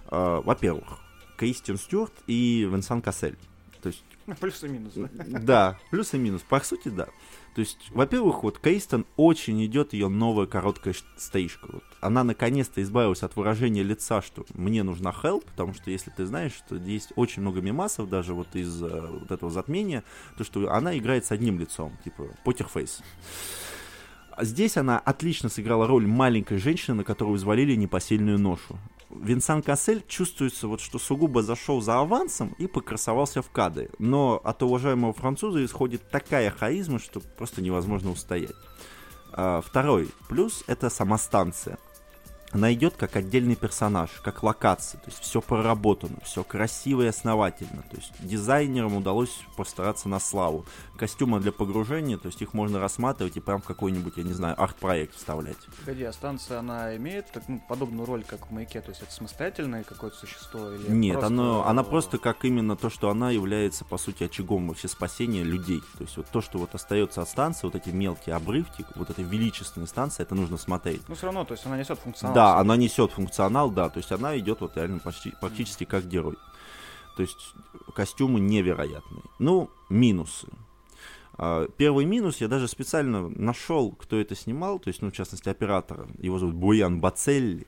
А, Во-первых, Кристиан Стюарт и Венсан Кассель. То есть, Плюс и минус, да? да, плюс и минус. По сути, да. То есть, во-первых, вот Кристен очень идет ее новая короткая стрижка. Вот. Она наконец-то избавилась от выражения лица, что мне нужна help, потому что если ты знаешь, что есть очень много мемасов даже вот из э, вот этого затмения, то что она играет с одним лицом, типа покерфейс. А Здесь она отлично сыграла роль маленькой женщины, на которую взвалили непосильную ношу. Винсан Кассель чувствуется, вот, что сугубо зашел за авансом и покрасовался в кадре. Но от уважаемого француза исходит такая харизма, что просто невозможно устоять. А, второй плюс — это сама станция. Она идет как отдельный персонаж, как локация, то есть все проработано, все красиво и основательно. То есть дизайнерам удалось постараться на славу. Костюмы для погружения, то есть их можно рассматривать и прям в какой-нибудь, я не знаю, арт-проект вставлять. Погоди, а станция, она имеет так, ну, подобную роль, как в маяке? То есть это самостоятельное какое-то существо? Или Нет, просто, оно, она просто как именно то, что она является, по сути, очагом вообще спасения людей. То есть вот то, что вот остается от станции, вот эти мелкие обрывки, вот этой величественной станции, это нужно смотреть. Ну, все равно, то есть она несет функционал. Да, она несет функционал, да, то есть она идет вот реально почти, практически как герой. То есть костюмы невероятные. Ну, минусы. А, Первый минус, я даже специально нашел, кто это снимал, то есть, ну, в частности, оператора. Его зовут Буян Бацелли.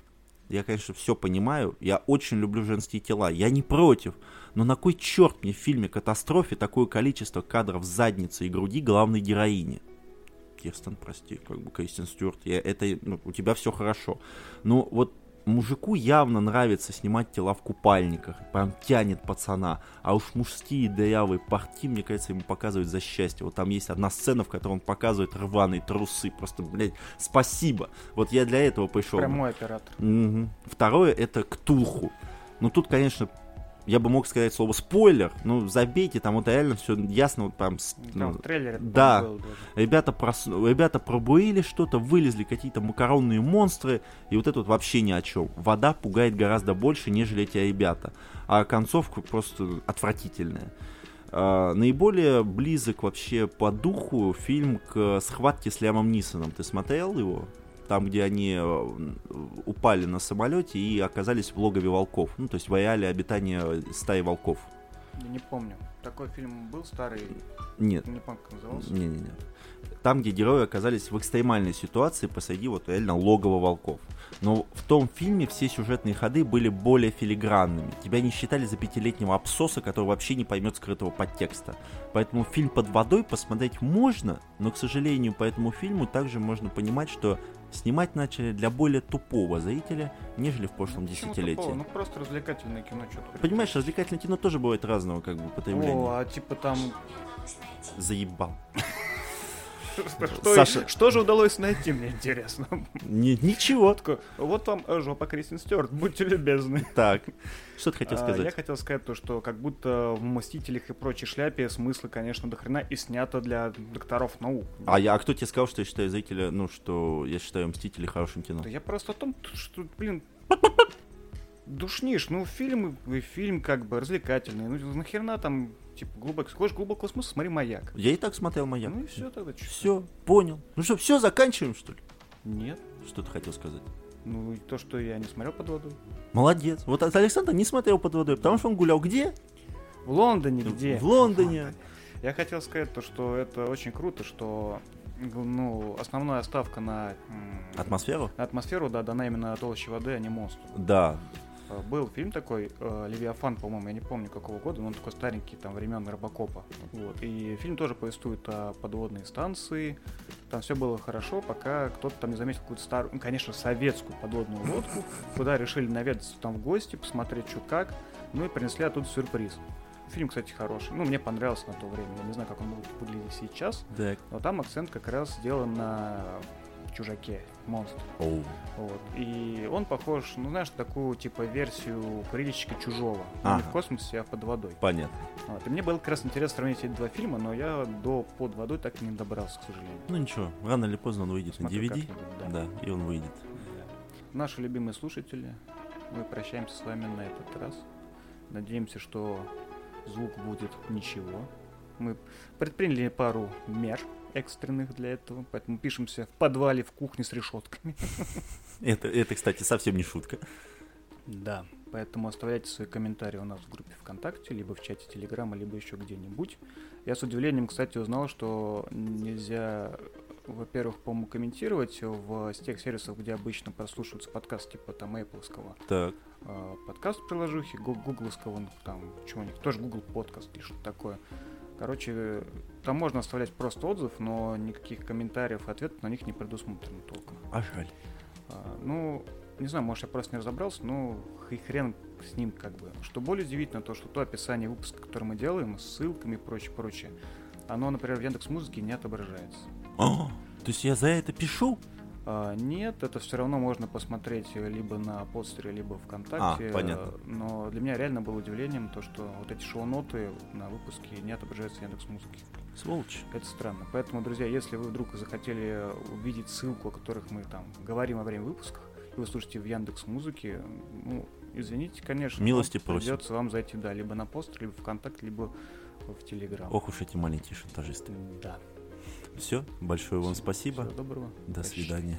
Я, конечно, все понимаю. Я очень люблю женские тела. Я не против. Но на кой черт мне в фильме «Катастрофе» такое количество кадров задницы и груди главной героини? Кирстен, прости, как бы Кристин Стюарт, я, это, ну, у тебя все хорошо. Но вот мужику явно нравится снимать тела в купальниках, прям тянет пацана, а уж мужские дырявые порти, мне кажется, ему показывают за счастье. Вот там есть одна сцена, в которой он показывает рваные трусы, просто, блядь, спасибо. Вот я для этого пришел. Прямой оператор. Угу. Второе это Ктулху. Ну тут, конечно, я бы мог сказать слово спойлер, ну забейте, там вот реально все ясно, вот прям... Там в трейлере да, был даже. ребята, прос... ребята пробурили что-то, вылезли какие-то макаронные монстры, и вот это вот вообще ни о чем. Вода пугает гораздо больше, нежели эти ребята. А концовка просто отвратительная. А, наиболее близок вообще по духу фильм к схватке с Лямом Нисоном. Ты смотрел его? Там, где они э, упали на самолете и оказались в логове волков. Ну, то есть в ареале обитания стаи волков. Я не помню. Такой фильм был старый, Нет, не помню, как назывался. Не-не-не. Там, где герои оказались в экстремальной ситуации посреди вот реально логова волков. Но в том фильме все сюжетные ходы были более филигранными. Тебя не считали за пятилетнего абсоса, который вообще не поймет скрытого подтекста. Поэтому фильм под водой посмотреть можно, но, к сожалению, по этому фильму также можно понимать, что снимать начали для более тупого зрителя, нежели в прошлом Ну, почему десятилетии. такого? Ну, просто развлекательное кино, что-то. Понимаешь, развлекательное кино тоже бывает разного как бы потребления. О, а типа там... Заебал. Что, Саша- что же удалось найти, мне интересно. Ни- ничего. Вот вам жопа Кристин Стюарт, будьте любезны. Так, что ты хотел А, сказать? Я хотел сказать то, что как будто в «Мстителях» и прочей шляпе смысла, конечно, до хрена и снято для докторов наук. А я, а кто тебе сказал, что я считаю зрителя, ну, что я считаю Мстители хорошим кино? Да я просто о том, что, блин, душнишь. Ну, фильм, и фильм как бы развлекательный. Ну, нахерна там, типа, глубоко, хочешь глубокого смысла, смотри «Маяк». Я и так смотрел «Маяк». Ну и все тогда. чё. Все, понял. Ну что, все, заканчиваем, что ли? Нет. Что ты хотел сказать? Ну, и то, что я не смотрел под водой. Молодец. Вот Александр не смотрел под водой, потому что он гулял где? В Лондоне где? В Лондоне. Я хотел сказать то, что это очень круто, что ну, основная ставка на Атмосферу? на атмосферу, да, дана именно толще воды, а не монстру. Да. Э, Был фильм такой, э, Левиафан, по-моему, я не помню какого года, но он такой старенький, там, времен Робокопа. Вот. И фильм тоже повествует о подводной станции. Там все было хорошо, пока кто-то там не заметил какую-то старую, ну, конечно, советскую подводную лодку, куда решили наведаться там в гости, посмотреть, что как, ну и принесли оттуда сюрприз. Фильм, кстати, хороший. Ну, мне понравился на то время. Я не знаю, как он будет выглядеть сейчас, Так. но там акцент как раз сделан на чужаке, монстре. Оу. Вот. И он похож, ну, знаешь, на такую, типа, версию крылечка чужого. Но не Ага. в космосе, а под водой. Понятно. Вот. И мне было как раз интересно сравнить эти два фильма, но я до под водой так и не добрался, к сожалению. Ну ничего, рано или поздно он выйдет на Смотрю DVD. как-нибудь, да. Да, и он выйдет. Да. Наши любимые слушатели, мы прощаемся с вами на этот раз. Надеемся, что звук будет ничего. Мы предприняли пару мер экстренных для этого, поэтому пишемся в подвале, в кухне с решетками. Это, это, кстати, совсем не шутка. Да, поэтому оставляйте свои комментарии у нас в группе ВКонтакте, либо в чате Телеграма, либо еще где-нибудь. Я с удивлением, кстати, узнал, что нельзя, во-первых, по-моему, комментировать в с тех сервисов, где обычно прослушиваются подкасты, типа там Apple'ского, Так. а, подкаст приложухи, гу- гугловского, ну, там, чего у них, тоже Google подкаст или что-то такое. Короче, там можно оставлять просто отзыв, но никаких комментариев и ответов на них не предусмотрено толком. А жаль. А, ну, не знаю, может, я просто не разобрался, но и хрен с ним как бы. Что более удивительно, то, что то описание выпуска, которое мы делаем, с ссылками и прочее, прочее, оно, например, в Яндекс Музыке не отображается. А, то есть я за это пишу? А, нет, это все равно можно посмотреть э, либо на постере, либо ВКонтакте. А, понятно. Но для меня реально было удивлением то, что вот эти шоу-ноты на выпуске не отображаются в Яндекс Музыке. Сволочь. Это странно. Поэтому, друзья, если вы вдруг захотели увидеть ссылку, о которых мы там говорим во время выпусков, и вы слушаете в Яндекс Музыке, ну, извините, конечно. Милости просим. Придется вам зайти, да, либо на пост, либо ВКонтакте, либо в Телеграм. Ох уж эти маленькие шантажисты. Да. Все, большое вам спасибо. Всего доброго. До Прощайте. свидания.